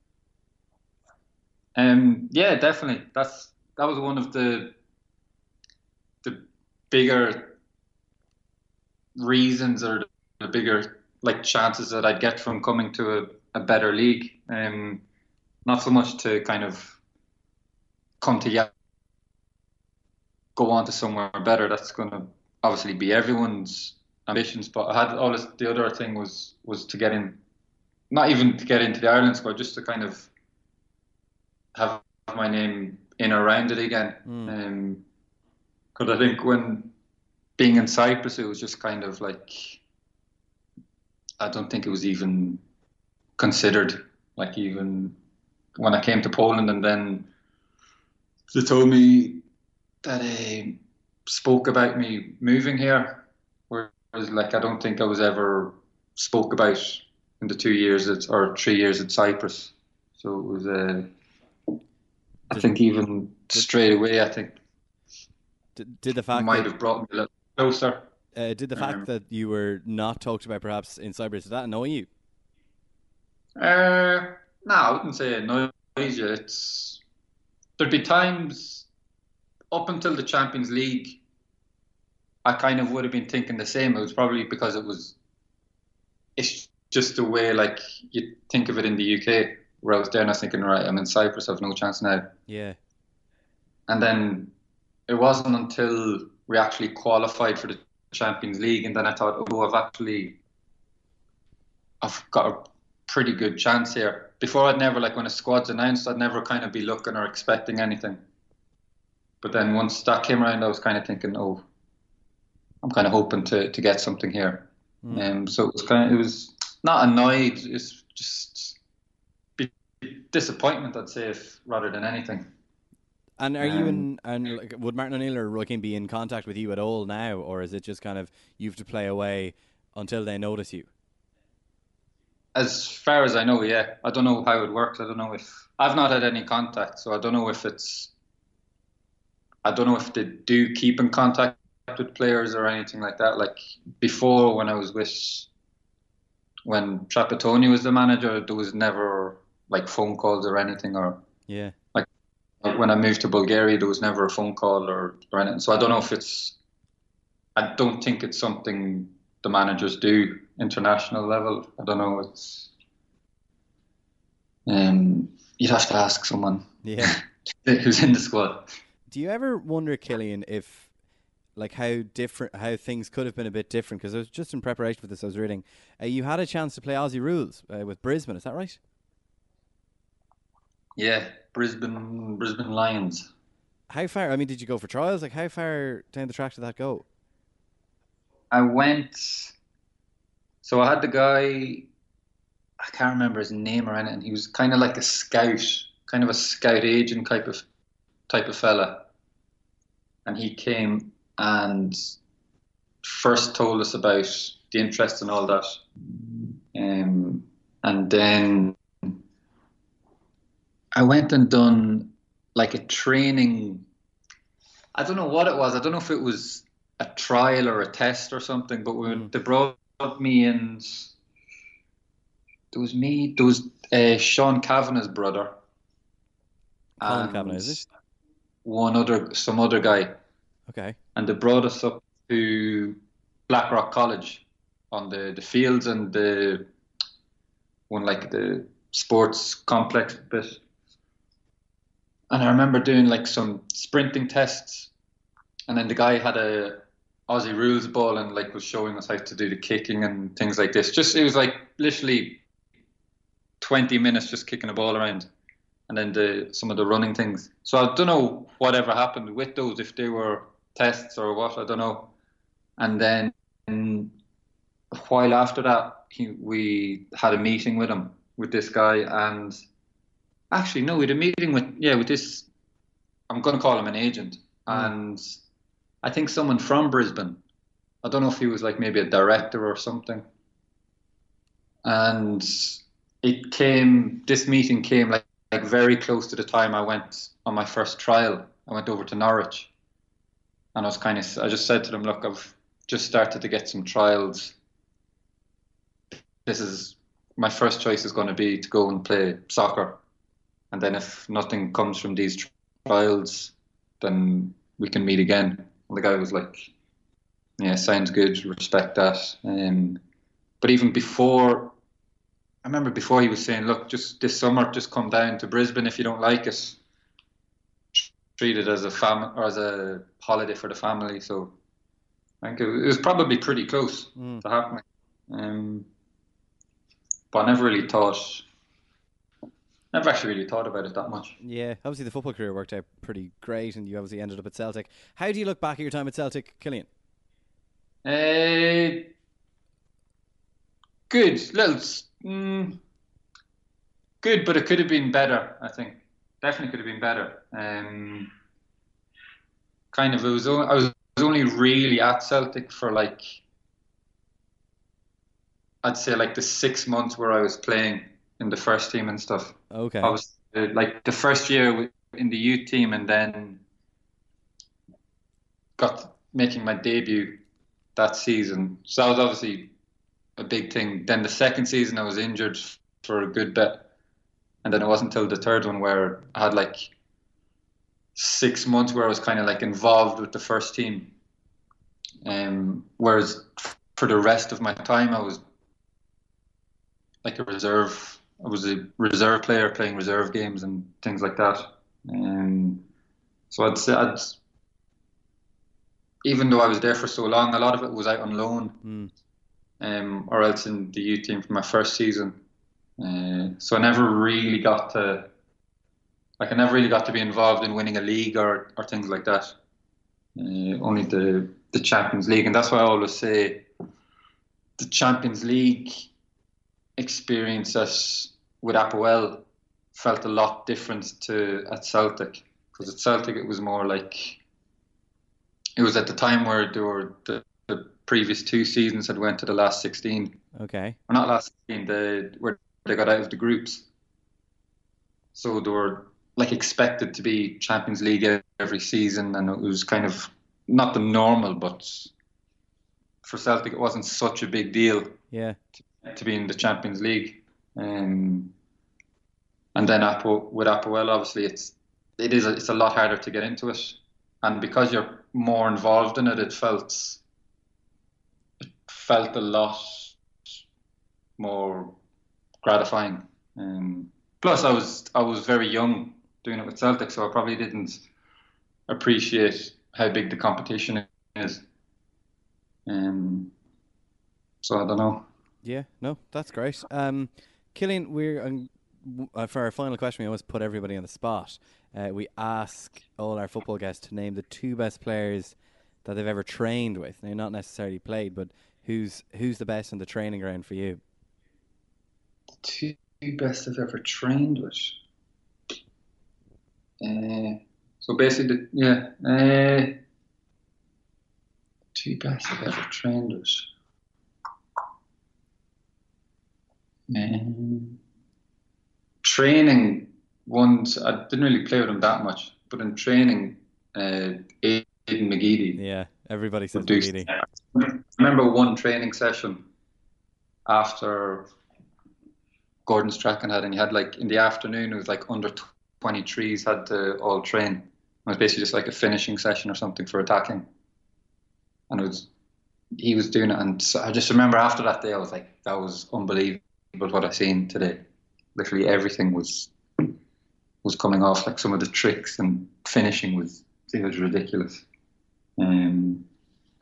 Um, yeah, definitely. That's that was one of the the bigger reasons or the bigger like chances that I'd get from coming to a, a better league. Um, not so much to kind of come to go on to somewhere better. That's going to obviously be everyone's ambitions. But I had all this, the other thing was was to get in, not even to get into the Ireland squad, just to kind of have my name in around it again. Mm. Um, because I think when being in Cyprus, it was just kind of like I don't think it was even considered. Like even when I came to Poland, and then they told me that they spoke about me moving here, whereas like I don't think I was ever spoke about in the two years at, or three years at Cyprus. So it was uh, I think even straight away, I think did, did the fact might have brought me a little closer. Uh, did the fact Um, that you were not talked about perhaps in Cyprus did that annoy you? Uh, no, I wouldn't say it annoys you. It's there'd be times up until the Champions League, I kind of would have been thinking the same. It was probably because it was. It's just the way like you think of it in the UK. Where I was there and I was thinking, right, I'm in Cyprus, I've no chance now. Yeah. And then it wasn't until we actually qualified for the Champions League, and then I thought, oh, I've actually, I've got a pretty good chance here. Before, I'd never like when a squad's announced, I'd never kind of be looking or expecting anything. But then once that came around, I was kind of thinking, oh, I'm kind of hoping to, to get something here. Mm. Um, so it was kind of, it was not annoyed, it's just disappointment, I'd say, if rather than anything. And are you Um, in? And like, would Martin O'Neill or Roy Keane be in contact with you at all now, or is it just kind of you have to play away until they notice you? As far as I know, yeah. I don't know how it works. I don't know if I've not had any contact, so I don't know if it's. I don't know if they do keep in contact with players or anything like that. Like before, when I was with, when Trapattoni was the manager, there was never like phone calls or anything, or Yeah. Like when I moved to Bulgaria, there was never a phone call or, or anything. So I don't know if it's. I don't think it's something the managers do international level. I don't know. It's. Um, you'd have to ask someone Yeah. who's in the squad. Do you ever wonder, Killian, if like how different, how things could have been a bit different? Because I was just in preparation for this, I was reading. Uh, you had a chance to play Aussie rules uh, with Brisbane. Is that right? Yeah, Brisbane, Brisbane Lions. How far? I mean, did you go for trials? Like, how far down the track did that go? I went. So I had the guy. I can't remember his name or anything. He was kind of like a scout, kind of a scout agent type of type of fella. And he came and first told us about the interest and all that. Um, and then I went and done like a training. I don't know what it was. I don't know if it was a trial or a test or something. But when they brought me and there was me, there was uh, Sean Cavanagh's brother. Colin Kavanagh, is it? One other, some other guy, Okay. and they brought us up to Blackrock College on the the fields and the one like the sports complex bit. And I remember doing like some sprinting tests, and then the guy had a Aussie rules ball and like was showing us how to do the kicking and things like this. Just it was like literally twenty minutes just kicking a ball around, and then the some of the running things. So I don't know whatever happened with those if they were tests or what. I don't know. And then a while after that, he, we had a meeting with him with this guy and actually no we had a meeting with yeah with this i'm going to call him an agent. Mm. And i think someone from brisbane i don't know if he was like maybe a director or something. And it came this meeting came like, like very close to the time i went on my first trial. I went over to norwich. And i was kind of i just said to them look i've just started to get some trials. This is my first choice is going to be to go and play soccer and then if nothing comes from these trials then we can meet again. And the guy was like yeah sounds good respect that. Um, but even before I remember before he was saying look just this summer just come down to Brisbane if you don't like it treat it as a fam or as a holiday for the family. So I think it was, probably pretty close Mm. to happening. Um, but I never really thought never actually really thought about it that much Yeah, obviously the football career worked out pretty great, and you obviously ended up at Celtic. How do you look back at your time at Celtic, Killian? Uh, good, little, mm, good, but it could have been better. I think definitely could have been better. Um, kind of, it was. o- I was only really at Celtic for like, I'd say like the six months where I was playing in the first team and stuff. Okay. I was uh, like the first year in the youth team, and then got making my debut that season. So that was obviously a big thing. Then the second season, I was injured for a good bit, and then it wasn't until the third one where I had like six months where I was kind of like involved with the first team. Um, whereas for the rest of my time, I was like a reserve. I was a reserve player playing reserve games and things like that. Um, so I'd say I'd, even though I was there for so long, a lot of it was out on loan, Mm. um, or else in the youth team for my first season. Uh, so I never really got to, like, I never really got to be involved in winning a league or, or things like that. Uh, only the the Champions League, and that's why I always say the Champions League experience us with Apoel felt a lot different to at Celtic because at Celtic it was more like it was at the time where there were the, the previous two seasons had went to the last 16 Okay. or not last 16 the where they got out of the groups so they were like expected to be Champions League every season and it was kind of not the normal but for Celtic it wasn't such a big deal Yeah. to be in the Champions League. Um, and then Apo, with Apoel, obviously it's it is a, it's a lot harder to get into it, and because you're more involved in it, it felt it felt a lot more gratifying. Um, plus, I was I was very young doing it with Celtic, so I probably didn't appreciate how big the competition is. Um, so I don't know. Yeah, no, that's great. Um, Killian, we're um, uh, for our final question, we always put everybody on the spot. Uh, we ask all our football guests to name the two best players that they've ever trained with. Now, not necessarily played, but who's who's the best on the training ground for you? Two best I've ever trained with. Uh, so basically, the- yeah. Uh, two best I've ever trained with. Um, training ones, I didn't really play with them that much, but in training, uh, Aidan McGeady. Yeah, everybody says. McGeady. I remember one training session after Gordon Strachan had, and he had like in the afternoon, it was like under 23s had to all train. It was basically just like a finishing session or something for attacking. And it was, he was doing it. And so I just remember after that day, I was like, that was unbelievable what I seen today. Literally everything was was coming off. Like some of the tricks and finishing was, it was ridiculous. Um,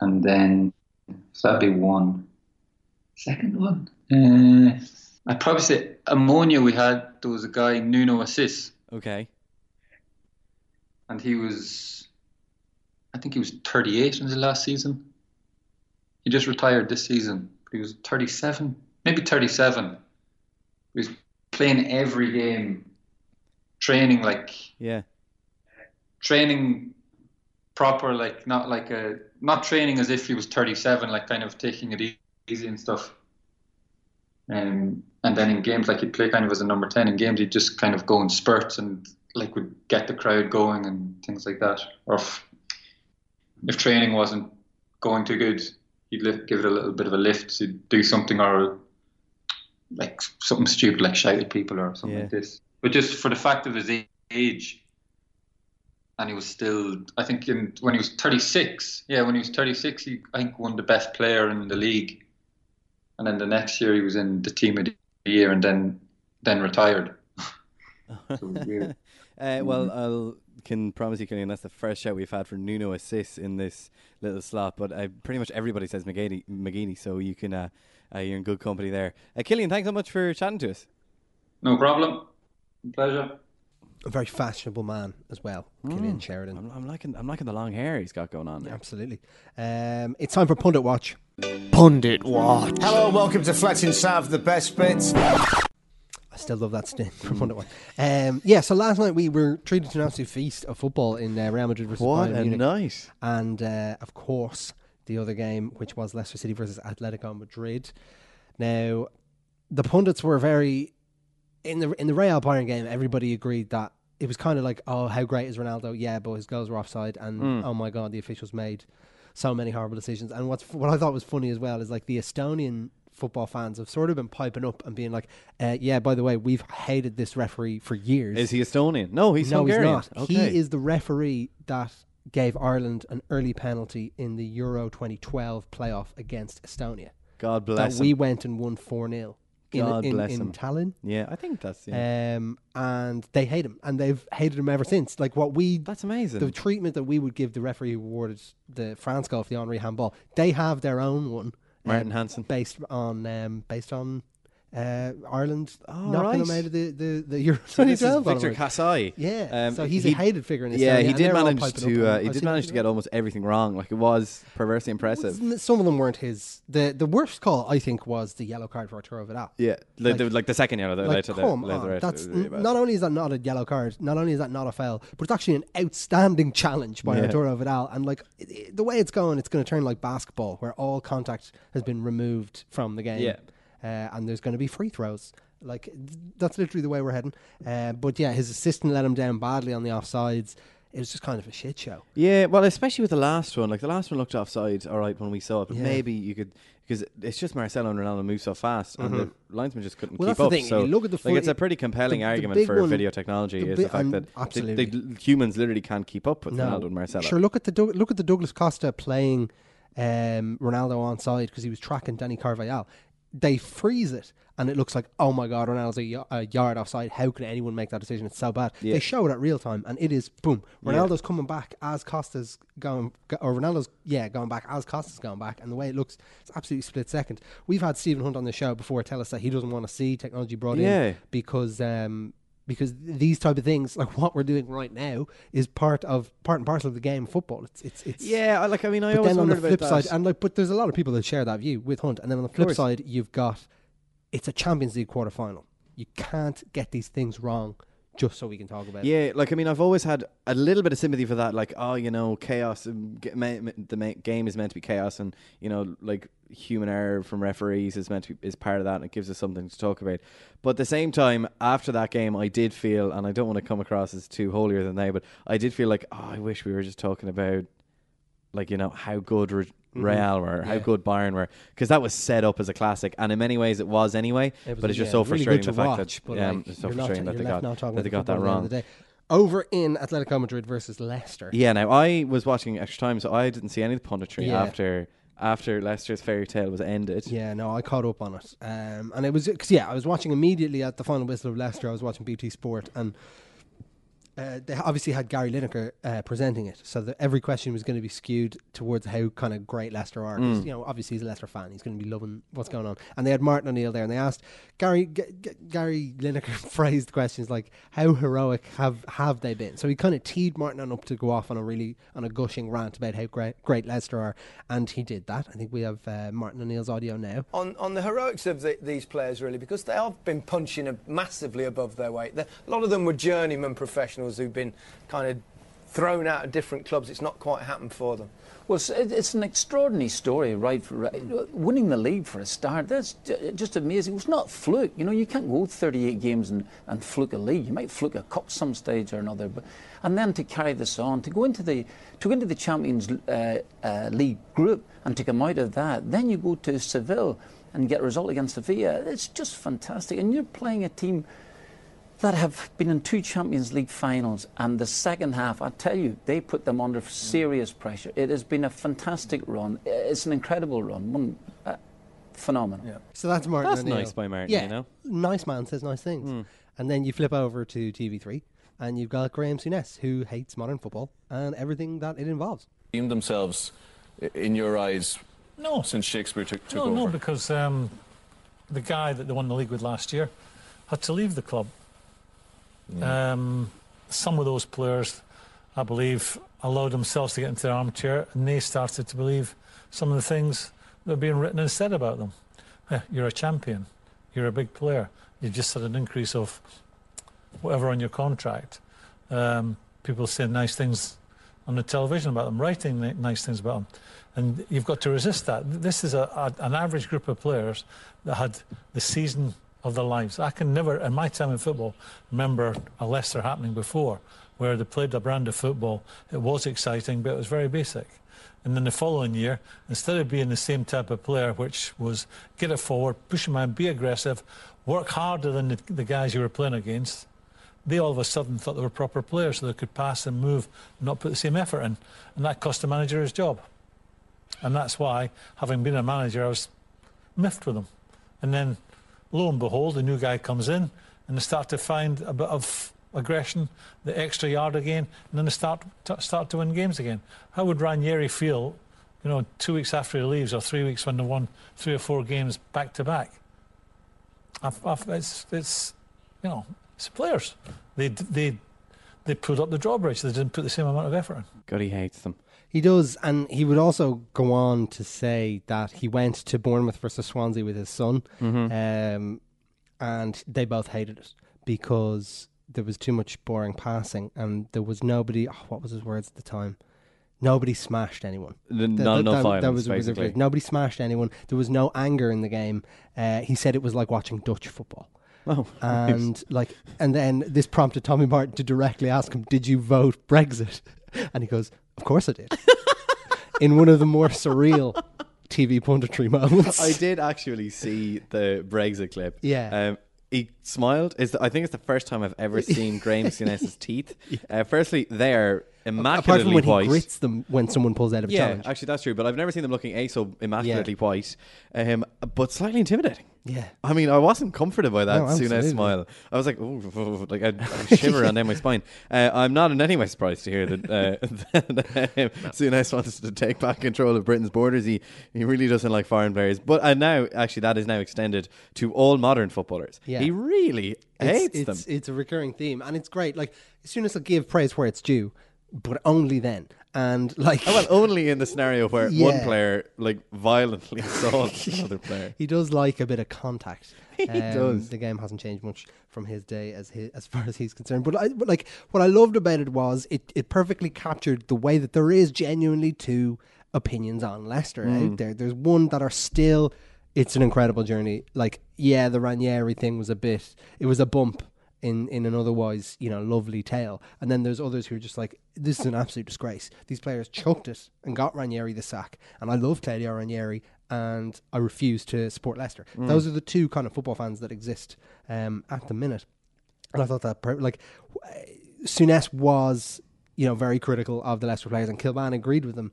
and then, so that'd be one. Second one, uh, I'd probably say Omonia. We had there was a guy Nuno Assis, Okay. and he was, I think he was 38 in his last season. He just retired this season. He was 37, maybe 37. He was playing every game, training like Yeah. training proper, like not like a not training as if he was 37, like kind of taking it easy and stuff. Um, and then in games, like he'd play kind of as a number 10. In games, he'd just kind of go in spurts and like would get the crowd going and things like that. Or if, if training wasn't going too good, he'd lift, give it a little bit of a lift. He'd do something or like something stupid, like Shouted people or something Yeah. like this. But just for the fact of his age, and he was still, I think, in, when he was 36, yeah, when he was 36, he I think won the best player in the league, and then the next year he was in the team of the year, and then then retired. So weird. Uh, well, I'll can promise you, Killian, that's the first shout we've had for Nuno Assis in this little slot. But uh, pretty much everybody says McGeady, McGeady so you can uh, uh, you're in good company there. Uh, Killian, thanks so much for chatting to us. No problem. Pleasure. A very fashionable man as well, Killian Sheridan. I'm, I'm liking I'm liking the long hair he's got going on there. Absolutely. Um, it's time for Pundit Watch. Pundit Watch. Hello, welcome to Fletch and Sav, the best bits. I still love that stint from Pundit Watch. Um, yeah, so last night we were treated to an absolute feast of football in uh, Real Madrid versus What Bayern a Munich. night. And uh, of course, the other game, which was Leicester City versus Atletico Madrid. Now, the pundits were very in the in the Real Bayern game. Everybody agreed that it was kind of like, oh, how great is Ronaldo? Yeah, but his goals were offside, and Mm. oh my god, the officials made so many horrible decisions. And what's what I thought was funny as well is like the Estonian football fans have sort of been piping up and being like, uh, yeah, by the way, we've hated this referee for years. Is he Estonian? No, he's no, Hungarian. he's not. Okay. He is the referee that gave Ireland an early penalty in the Euro 2012 playoff against Estonia. God bless that we went and won 4 0 in, God in, bless in him. Tallinn. Yeah, I think that's yeah. Um, and they hate him, and they've hated him ever since. Like what we, that's amazing. The treatment that we would give the referee who awarded the France goal for the Henri handball, they have their own one. Martin um, Hansson. based on um, based on uh, Ireland Oh, knocking them right. out of the the, the Euro So 2012 Victor onwards. Kassai. Yeah, Um, so he's he- a hated figure in this. Yeah, he did manage to. Uh, he did manage to get almost everything wrong. Like it was perversely impressive. N- Some of them weren't his. The the worst call I think was the yellow card for Arturo Vidal. Yeah, like, the, like the second yellow, the Like, later, come the, later on, red, that's it really not only is that not a yellow card, not only is that not a foul, but it's actually an outstanding challenge by Yeah. Arturo Vidal. And like i- i- the way it's going, it's going to turn like basketball, where all contact has been removed from the game. Yeah. Uh, and there's going to be free throws. Like th- that's literally the way we're heading. Uh, but yeah, his assistant let him down badly on the offsides. It was just kind of a shit show. Yeah, well, especially with the last one. Like the last one looked offside, all right, when we saw it, but Yeah. maybe you could because it's just Marcelo and Ronaldo move so fast, and Mhm. the linesman just couldn't Well, keep that's the up. thing, So you look at the like, it's a pretty compelling the- the argument for one- video technology the is the fact that absolutely. they- humans literally can't keep up with Ronaldo and Marcelo. Sure, look at the Doug- look at the Douglas Costa playing um, Ronaldo on side because he was tracking Dani Carvajal. They freeze it and it looks like oh my god Ronaldo's a, y- a yard offside how can anyone make that decision it's so bad Yeah. they show it at real time and it is boom Yeah. Ronaldo's coming back as Costa's going or Ronaldo's yeah going back as Costa's going back and the way it looks it's absolutely split second we've had Stephen Hunt on the show before tell us that he doesn't want to see technology brought Yeah. in because um because these type of things like what we're doing right now is part of part and parcel of the game of football it's it's, it's Yeah, like I mean, I always then on the flip that. side, and like, but there's a lot of people that share that view with Hunt, and then on the flip side, you've got it's a Champions League quarter final. You can't get these things wrong just so we can talk about it. Yeah, like I mean, I've always had a little bit of sympathy for that. Like, oh, you know, chaos. um, ge- ma- ma- The game is meant to be chaos, and you know, like human error from referees is meant to be is part of that, and it gives us something to talk about. But at the same time, after that game, I did feel, and I don't want to come across as too holier than thou, but I did feel like, oh, I wish we were just talking about, like you know, how good Re- Mhm. Real were, how Yeah. good Bayern were, because that was set up as a classic, and in many ways it was anyway. It was, but it's just yeah, so really frustrating the to fact watch, that yeah, like, it's so you're not- frustrating that they got that they got that football at the wrong. Over in Atletico Madrid versus Leicester. Yeah, now I was watching extra time, so I didn't see any of the punditry Yeah. after after Leicester's fairy tale was ended. Yeah, no, I caught up on it, um, and it was cause, yeah, I was watching immediately at the final whistle of Leicester. I was watching BT Sport, and uh, they obviously had Gary Lineker uh, presenting it, so that every question was going to be skewed towards how kind of great Leicester are. Mm. You know, obviously he's a Leicester fan; he's going to be loving what's going on. And they had Martin O'Neill there, and they asked Gary G- G- Gary Lineker phrased questions like, "How heroic have have they been?" So he kind of teed Martin on up to go off on a really on a gushing rant about how great great Leicester are, and he did that. I think we have uh, Martin O'Neill's audio now. on, on the heroics of the, these players, really, because they have been punching massively above their weight. They're- a lot of them were journeyman professionals who've been kind of thrown out of different clubs. It's not quite happened for them. Well, it's, an extraordinary story, right? Winning the league for a start, that's just amazing. It was not fluke. You know, you can't go 38 games and, and fluke a league. You might fluke a cup some stage or another, but and then to carry this on, to go into the to go into the Champions uh, uh, League group and to come out of that, then you go to Seville and get a result against Sevilla. It's just fantastic, and you're playing a team that have been in two Champions League finals, and the second half, I tell you, they put them under serious pressure. It has been a fantastic run. It's an incredible run, one uh, phenomenal. So that's Martin. That's O'Neill. nice by Martin, Yeah, you know? nice man says nice things, Hmm. and then you flip over to TV3, and you've got Graham Souness, who hates modern football and everything that it involves. Deemed themselves, in your eyes, No. since Shakespeare took, took No, over? no, because um, the guy that they won the league with last year had to leave the club. Um, some of those players, I believe, allowed themselves to get into their armchair and they started to believe some of the things that were being written and said about them. Eh, you're a champion. You're a big player. You've just had an increase of whatever on your contract. Um, people saying nice things on the television about them, writing nice things about them. And you've got to resist that. This is a, a, an average group of players that had the season of their lives. I can never, in my time in football, remember a Leicester happening before where they played a brand of football. It was exciting, but it was very basic. And then the following year, instead of being the same type of player, which was get it forward, push a man, be aggressive, work harder than the, the guys you were playing against, they all of a sudden thought they were proper players, so they could pass and move, not put the same effort in. And that cost the manager his job. And that's why, having been a manager, I was miffed with them. And then, lo and behold, the new guy comes in, and they start to find a bit of aggression, the extra yard again, and then they start to, start to win games again. How would Ranieri feel, you know, two weeks after he leaves, or three weeks when they won three or four games back to back? It's, it's, you know, it's players. They, they, they put up the drawbridge. They didn't put the same amount of effort in. God, he hates them. He does, and he would also go on to say that he went to Bournemouth versus Swansea with his son, Mhm. um, and they both hated it because there was too much boring passing, and there was nobody. Oh, what was his words at the time? Nobody smashed anyone. N- Th- not th- enough violence, was basically. phrase. Nobody smashed anyone. There was no anger in the game. Uh, he said it was like watching Dutch football. Oh, and like, and then this prompted Tommy Martin to directly ask him, "Did you vote Brexit?" And he goes, "Of course I did." in one of the more surreal TV punditry moments. I did actually see the Brexit clip. Yeah. Um, he smiled. Is I think it's the first time I've ever seen Graham Souness's teeth. Uh, firstly, they're immaculately Apart from when white. he grits them when someone pulls out of yeah, challenge. actually, that's true. But I've never seen them looking a so immaculately white, um, but slightly intimidating. Yeah. I mean, I wasn't comforted by that No, absolutely. smile. I was like, oh, like a, a shiver on down my spine. Uh, I'm not in any way surprised to hear that, uh, that um, Souness wants to take back control of Britain's borders. He he really doesn't like foreign players. But uh, now, actually, that is now extended to all modern footballers. Yeah. He really hates it's, them. It's, it's a recurring theme, and it's great. Like as soon as I give praise where it's due, but only then. And like, Oh, well, only in the scenario where one player like violently assaults another player. he does like a bit of contact. Um, He does. The game hasn't changed much from his day as his, as far as he's concerned. But, I, but like what I loved about it was it, it perfectly captured the way that there is genuinely two opinions on Leicester Mm. out there. There's one that are still. It's an incredible journey. Like yeah, the Ranieri thing was a bit. It was a bump in in an otherwise you know lovely tale. And then there's others who are just like, this is an absolute disgrace. These players chucked it and got Ranieri the sack. And I love Claudio Ranieri, and I refuse to support Leicester. Mm. Those are the two kind of football fans that exist um, at the minute. And I thought that per- like Souness was you know very critical of the Leicester players, and Kilbane agreed with them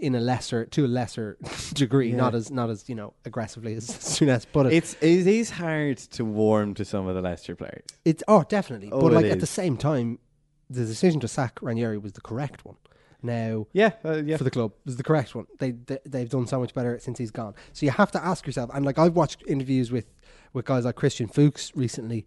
in a lesser to a lesser degree, Yeah. not as not as you know aggressively as Souness put it. It's it is hard to warm to some of the Leicester players. It's oh definitely, Oh, but like at the same time, the decision to sack Ranieri was the correct one. Now, Yeah, uh, yeah. for the club was the correct one. They, they they've done so much better since he's gone. So you have to ask yourself, and like I've watched interviews with with guys like Christian Fuchs recently,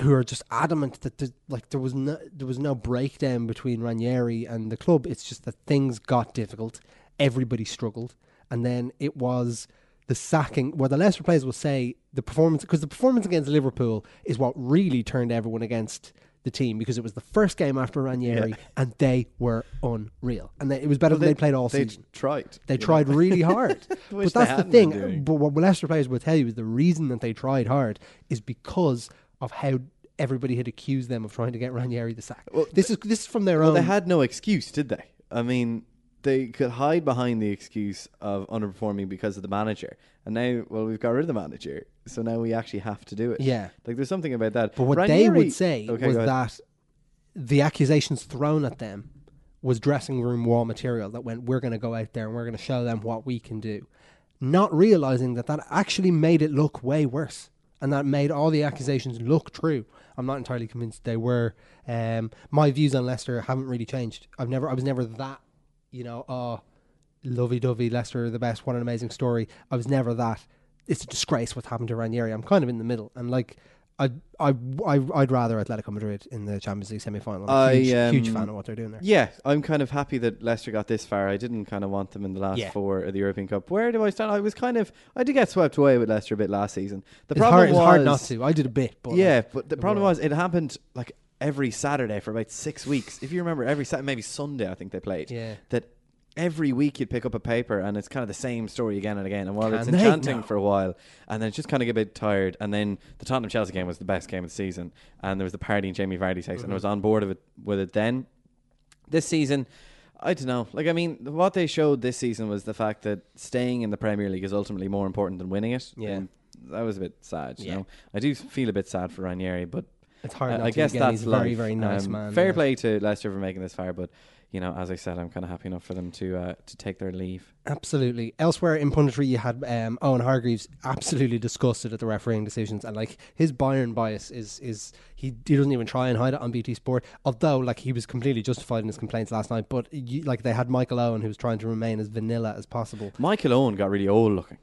who are just adamant that the, like there was no there was no breakdown between Ranieri and the club. It's just that things got difficult. Everybody struggled, and then it was the sacking. Where the Leicester players will say the performance because the performance against Liverpool is what really turned everyone against the team because it was the first game after Ranieri Yeah. and they were unreal and they, it was better Well, than they- they played all they season. tried, They you know. tried really hard. But that's the thing. But what Leicester players will tell you is the reason that they tried hard is because of how everybody had accused them of trying to get Ranieri the sack. Well, this is this is from their Well, own. they had no excuse, did they? I mean, they could hide behind the excuse of underperforming because of the manager, and now, well, we've got rid of the manager, so now we actually have to do it. Yeah. like there's something about that. But what they would say Okay, was that the accusations thrown at them was dressing room wall material that went, we're going to go out there and we're going to show them what we can do. Not realizing that that actually made it look way worse and that made all the accusations look true. I'm not entirely convinced they were. Um, my views on Leicester haven't really changed. I've never, I was never that, you know, oh, lovey dovey, Leicester the best, what an amazing story. I was never that. It's a disgrace what's happened to Ranieri. I'm kind of in the middle, and like, I, I, I, I'd rather Atletico Madrid in the Champions League semi final. I'm a huge, I, huge um, fan of what they're doing there. Yeah, I'm kind of happy that Leicester got this far. I didn't kind of want them in the last Yeah. four of the European Cup. Where do I stand? I was kind of I did get swept away with Leicester a bit last season. The It's problem hard- was hard not to. I did a bit, but, yeah, like, but the problem was. was it happened like every Saturday for about six weeks. If you remember, every Saturday, maybe Sunday, I think they played. Yeah. that. Every week you'd pick up a paper and it's kind of the same story again and again. And while it's Can they? enchanting No. for a while, and then it's just kind of get a bit tired. And then the Tottenham Chelsea game was the best game of the season, and there was the party in Jamie Vardy's house, and I Mhm. was on board of it with it then this season, I don't know. Like, I mean, what they showed this season was the fact that staying in the Premier League is ultimately more important than winning it. Yeah. And that was a bit sad. You Yeah. know, I do feel a bit sad for Ranieri, but It's hard I- not I to guess that's very, very nice Um, man, Fair yeah. play to Leicester for making this far, but you know, as I said, I'm kind of happy enough for them to uh, to take their leave. Absolutely. Elsewhere in punditry, you had um, Owen Hargreaves absolutely disgusted at the refereeing decisions, and like his Bayern bias is is he he doesn't even try and hide it on BT Sport. Although like he was completely justified in his complaints last night, but you, like they had Michael Owen who was trying to remain as vanilla as possible. Michael Owen got really old looking.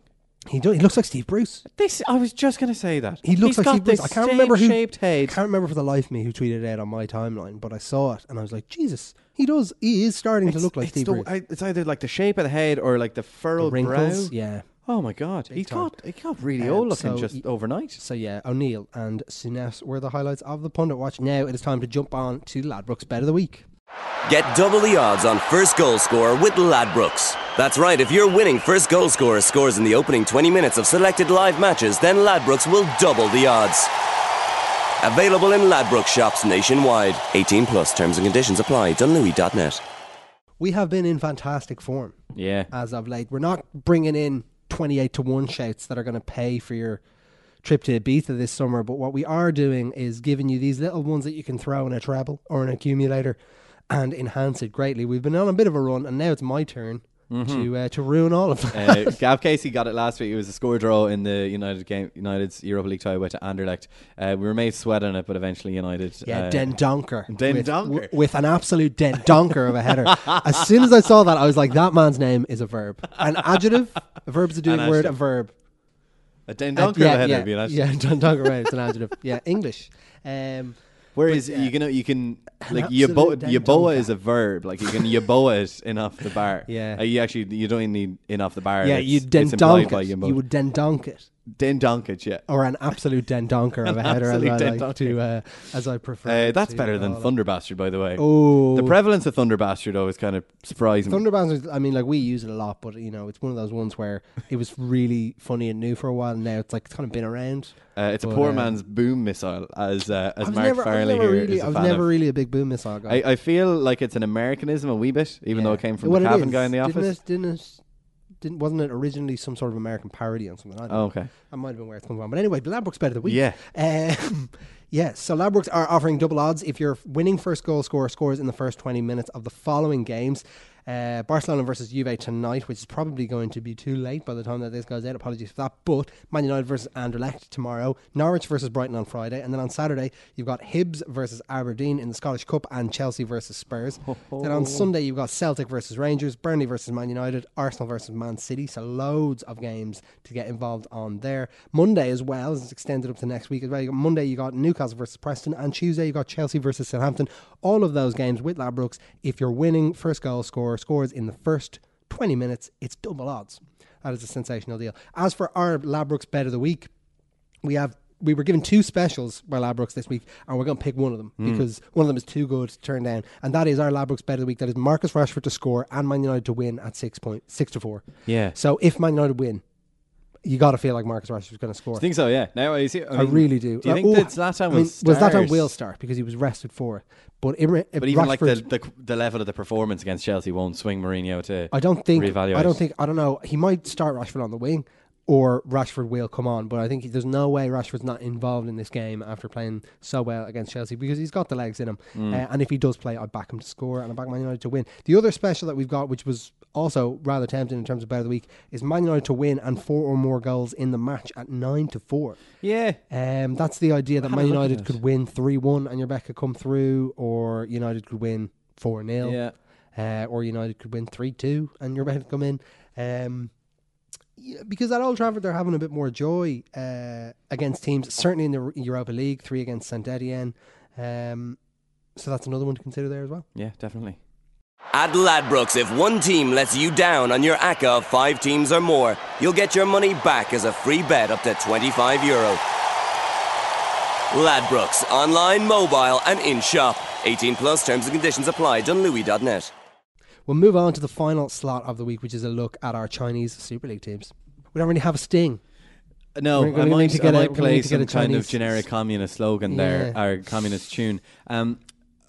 He do, he looks like Steve Bruce. This I was just going to say that He looks He's like got Steve Bruce. I can't remember who shaped head. I can't remember for the life of me who tweeted it out on my timeline, but I saw it and I was like, Jesus, he does. He is starting to look like it's, Steve the- Bruce. I- it's either like the shape of the head or like the furrowed wrinkles, brow. yeah. Oh my god, Big he time. got he got really Um, old looking so just y- overnight. So yeah, O'Neill and Souness were the highlights of the pundit watch. Now it is time to jump on to Ladbrokes Bet of the Week. Get double the odds on first goal scorer with Ladbrokes. That's right, if your winning first goal scorer scores in the opening 20 minutes of selected live matches, then Ladbrokes will double the odds. Available in Ladbrokes shops nationwide. 18 plus terms and conditions apply. Dunlewy.net. We have been in fantastic form. Yeah. As of late, we're not bringing in twenty-eight to one shouts that are going to pay for your trip to Ibiza this summer, but what we are doing is giving you these little ones that you can throw in a treble or an accumulator and enhance it greatly. We've been on a bit of a run, and now it's my turn Mhm. to uh, to ruin all of uh, that. Gav Casey got it last week. It was a score draw in the United game, United's Europa League tie with Anderlecht. Uh, we were made sweat on it, but eventually United. Yeah, uh, Den Donker. Den with, Donker. w- with an absolute Den Donker of a header. as soon as I saw that, I was like, that man's name is a verb. An adjective, a verb's a doing An word, a verb. A Den Uh, Donker of a header yeah, would be an Yeah, adjective. Den Donker, right, it's an adjective. Yeah, English. Um, Whereas but, yeah. you can you can An like absolute yabo- yaboa is a verb. Like you can yaboa it in off the bar. Yeah. Uh, you actually you don't even need in off the bar. yeah, It's- you Den Donk it. You would Den Donk it. Den donk it, yeah. Or an absolute Den Donker of a header, as I like to, uh, as I prefer. Uh, that's better than call. Thunder Bastard, by the way. Oh. the prevalence of Thunder Bastard though is kind of surprising. Thunderbands, I mean, like we use it a lot, but you know, it's one of those ones where it was really funny and new for a while, and now it's like it's kind of been around. Uh, it's a poor uh, man's boom missile, as uh, as Mark never, I was Farley never here really, is a I was never of. really a big boom missile guy. I, I feel like it's an Americanism a wee bit, even though it came from What the it Cavan is, guy in the didn't office. It, didn't it? Didn't wasn't it originally some sort of American parody on something? I don't Oh, know. okay. I might have been where it's come from. But anyway, Ladbrokes bet of the week. Yeah. Um, yeah. So Ladbrokes are offering double odds if your winning first goal scorer scores in the first 20 minutes of the following games. Uh, Barcelona versus Juve tonight, which is probably going to be too late by the time that this goes out. Apologies for that. But Man United versus Anderlecht tomorrow, Norwich versus Brighton on Friday, and then on Saturday you've got Hibs versus Aberdeen in the Scottish Cup and Chelsea versus Spurs. Then on Sunday you've got Celtic versus Rangers, Burnley versus Man United, Arsenal versus Man City. So loads of games to get involved on there. Monday as well, it's extended up to next week as well. You Monday you got Newcastle versus Preston, and Tuesday you got Chelsea versus Southampton. All of those games with Ladbrokes. If you're winning first goal scorer scores in the first 20 minutes, it's double odds. That is a sensational deal. As for our Ladbrokes bet of the week, we have we were given two specials by Ladbrokes this week, and we're going to pick one of them Mm. because one of them is too good to turn down, and that is our Ladbrokes bet of the week. That is Marcus Rashford to score and Man United to win at six point six to four. Yeah. So if Man United win, you got to feel like Marcus Rashford's going to score. I think so, yeah. Now I see. I, I, really do. Do you Uh, think oh, that Zlatan I mean, well, Zlatan will start because he was rested for it. But, Imre, But even like the, the the level of the performance against Chelsea won't swing Mourinho to. I don't think. reevaluate. I don't think. I don't know. He might start Rashford on the wing, or Rashford will come on. But I think there's no way Rashford's not involved in this game after playing so well against Chelsea because he's got the legs in him. Mm. Uh, and if he does play, I back him to score and I back Man United to win. The other special that we've got, which was also rather tempting in terms of bet of the week, is Man United to win and four or more goals in the match at nine to four. Yeah. Um, that's the idea that Man United could win three one and your bet could come through, or United could win four 0 Yeah. uh, or United could win 3 2 and your bet would come in. Um, yeah, because at Old Trafford they're having a bit more joy uh, against teams, certainly in the Europa League, three against St Etienne. Um, so that's another one to consider there as well. Yeah, definitely. At Ladbrokes, if one team lets you down on your ACCA of five teams or more, you'll get your money back as a free bet up to 25 euro. Ladbrokes, online, mobile, and in shop. 18 plus terms and conditions apply. Dunlewy.net. We'll move on to the final slot of the week, which is a look at our Chinese Super League teams. We don't really have a sting. No, We're I gonna need might, to get a- might gonna play need to get some a kind of Chinese- generic communist slogan there, our communist tune. Um,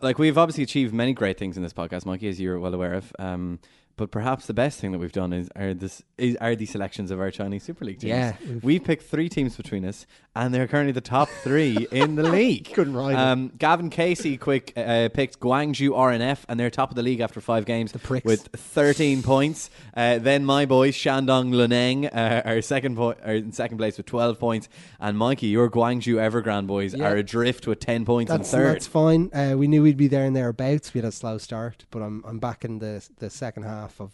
like we've obviously achieved many great things in this podcast, Mikey, as you're well aware of. Um, but perhaps the best thing that we've done is are this is are the selections of our Chinese Super League teams. Yeah. we've picked three teams between us, and they're currently the top three in the league. Couldn't rival. Um, Gavin Casey, quick uh, picked Guangzhou R&F, and they're top of the league after five games with 13 points. Uh, then my boys Shandong Luneng uh, are second po- are in second place with 12 points, and Mikey, your Guangzhou Evergrande boys Yeah. are adrift with 10 points That's, in third. that's fine. Uh, we knew we'd be there and thereabouts. We had a slow start, but I'm I'm back in the the second half of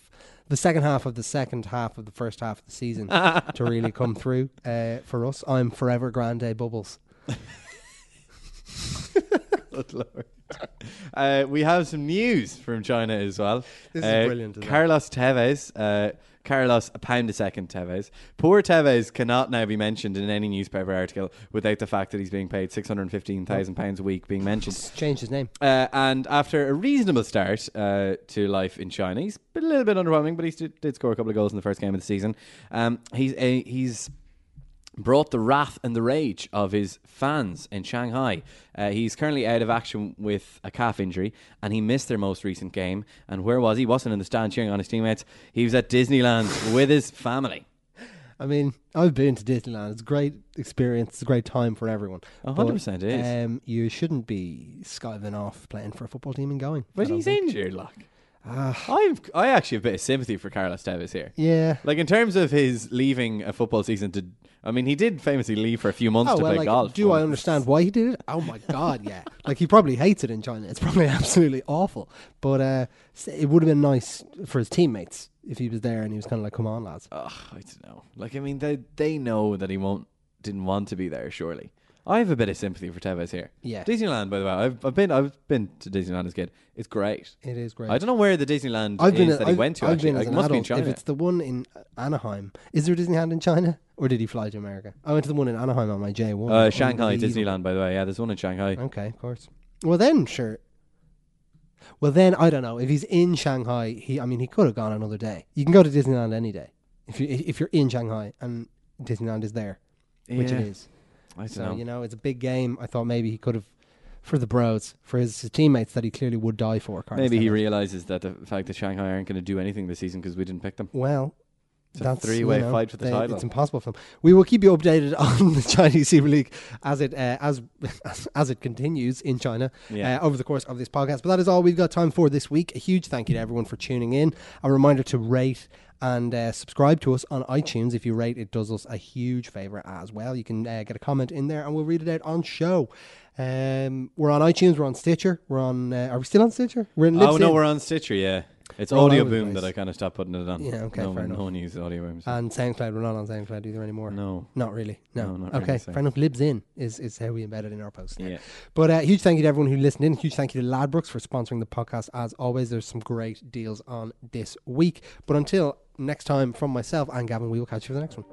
the second half of the second half of the first half of the season to really come through uh, for us. I'm forever grande bubbles. Good lord. Uh, we have some news from China as well. This is Uh, brilliant? Carlos Tevez, uh, Carlos a pound a second Tevez. Poor Tevez cannot now be mentioned in any newspaper article without the fact that he's being paid six hundred fifteen thousand pounds a week being mentioned. Changed his name. Uh, and after a reasonable start uh, to life in China, he's been a little bit underwhelming, but he did, did score a couple of goals in the first game of the season. Um, he's a, he's brought the wrath and the rage of his fans in Shanghai. Uh, he's currently out of action with a calf injury, and he missed their most recent game. And where was he? Wasn't in the stand cheering on his teammates. He was at Disneyland with his family. I mean, I've been to Disneyland. It's a great experience. It's a great time for everyone. A hundred percent is. Um, you shouldn't be skiving off playing for a football team and going. But he's think. injured, like. I've I actually have a bit of sympathy for Carlos Tevez here. Yeah. Like in terms of his leaving a football season to, I mean, he did famously leave for a few months Oh to well, play like, golf. do I understand why he did it? Oh my god, yeah. like he probably hates it in China. It's probably absolutely awful. But uh, it would have been nice for his teammates if he was there and he was kind of like, "Come on, lads." Ugh, I don't know. Like I mean, they they know that he won't didn't want to be there. Surely, I have a bit of sympathy for Tevez here. Yeah. Disneyland. By the way, I've I've been I've been to Disneyland as a kid. It's great. It is great. I don't know where the Disneyland I've been. is that he I've- went to. I've actually, been as like, it an must be in adult. China. If it's the one in Anaheim, is there a Disneyland in China, or did he fly to America? I went to the one in Anaheim on my J one. uh, Shanghai Disneyland. By the way, yeah, there's one in Shanghai. Okay, of course. Well then, sure. Well then, I don't know if he's in Shanghai. He, I mean, he could have gone another day. You can go to Disneyland any day if you if you're in Shanghai and Disneyland is there, which Yeah. it is. I so know. you know, it's a big game. I thought maybe he could have for the bros, for his, his teammates that he clearly would die for. Carlos Maybe he realizes that the fact that Shanghai aren't going to do anything this season because we didn't pick them. Well, It's a three-way you know, fight for the they- title. It's impossible for them. We will keep you updated on the Chinese Super League as it uh, as as it continues in China Yeah. uh, over the course of this podcast. But that is all we've got time for this week. A huge thank you to everyone for tuning in. A reminder to rate and uh, subscribe to us on iTunes. If you rate, it does us a huge favor as well. You can uh, get a comment in there, and we'll read it out on show. Um, we're on iTunes. We're on Stitcher. We're on. Uh, are we still on Stitcher? We're in. Oh no, we're on Stitcher. Yeah, it's Audioboom that I kind of stopped putting it on. Yeah, okay, no, fair one- enough. No one uses Audioboom. And SoundCloud, we're not on SoundCloud either anymore. no. Not really. No. No, not okay. really, Fair enough. Libsyn is, is how we embed it in our post. Yeah. But uh, huge thank you to everyone who listened in. Huge thank you to Ladbrokes for sponsoring the podcast. As always, there's some great deals on this week. But until next time, from myself and Gavin, we will catch you for the next one.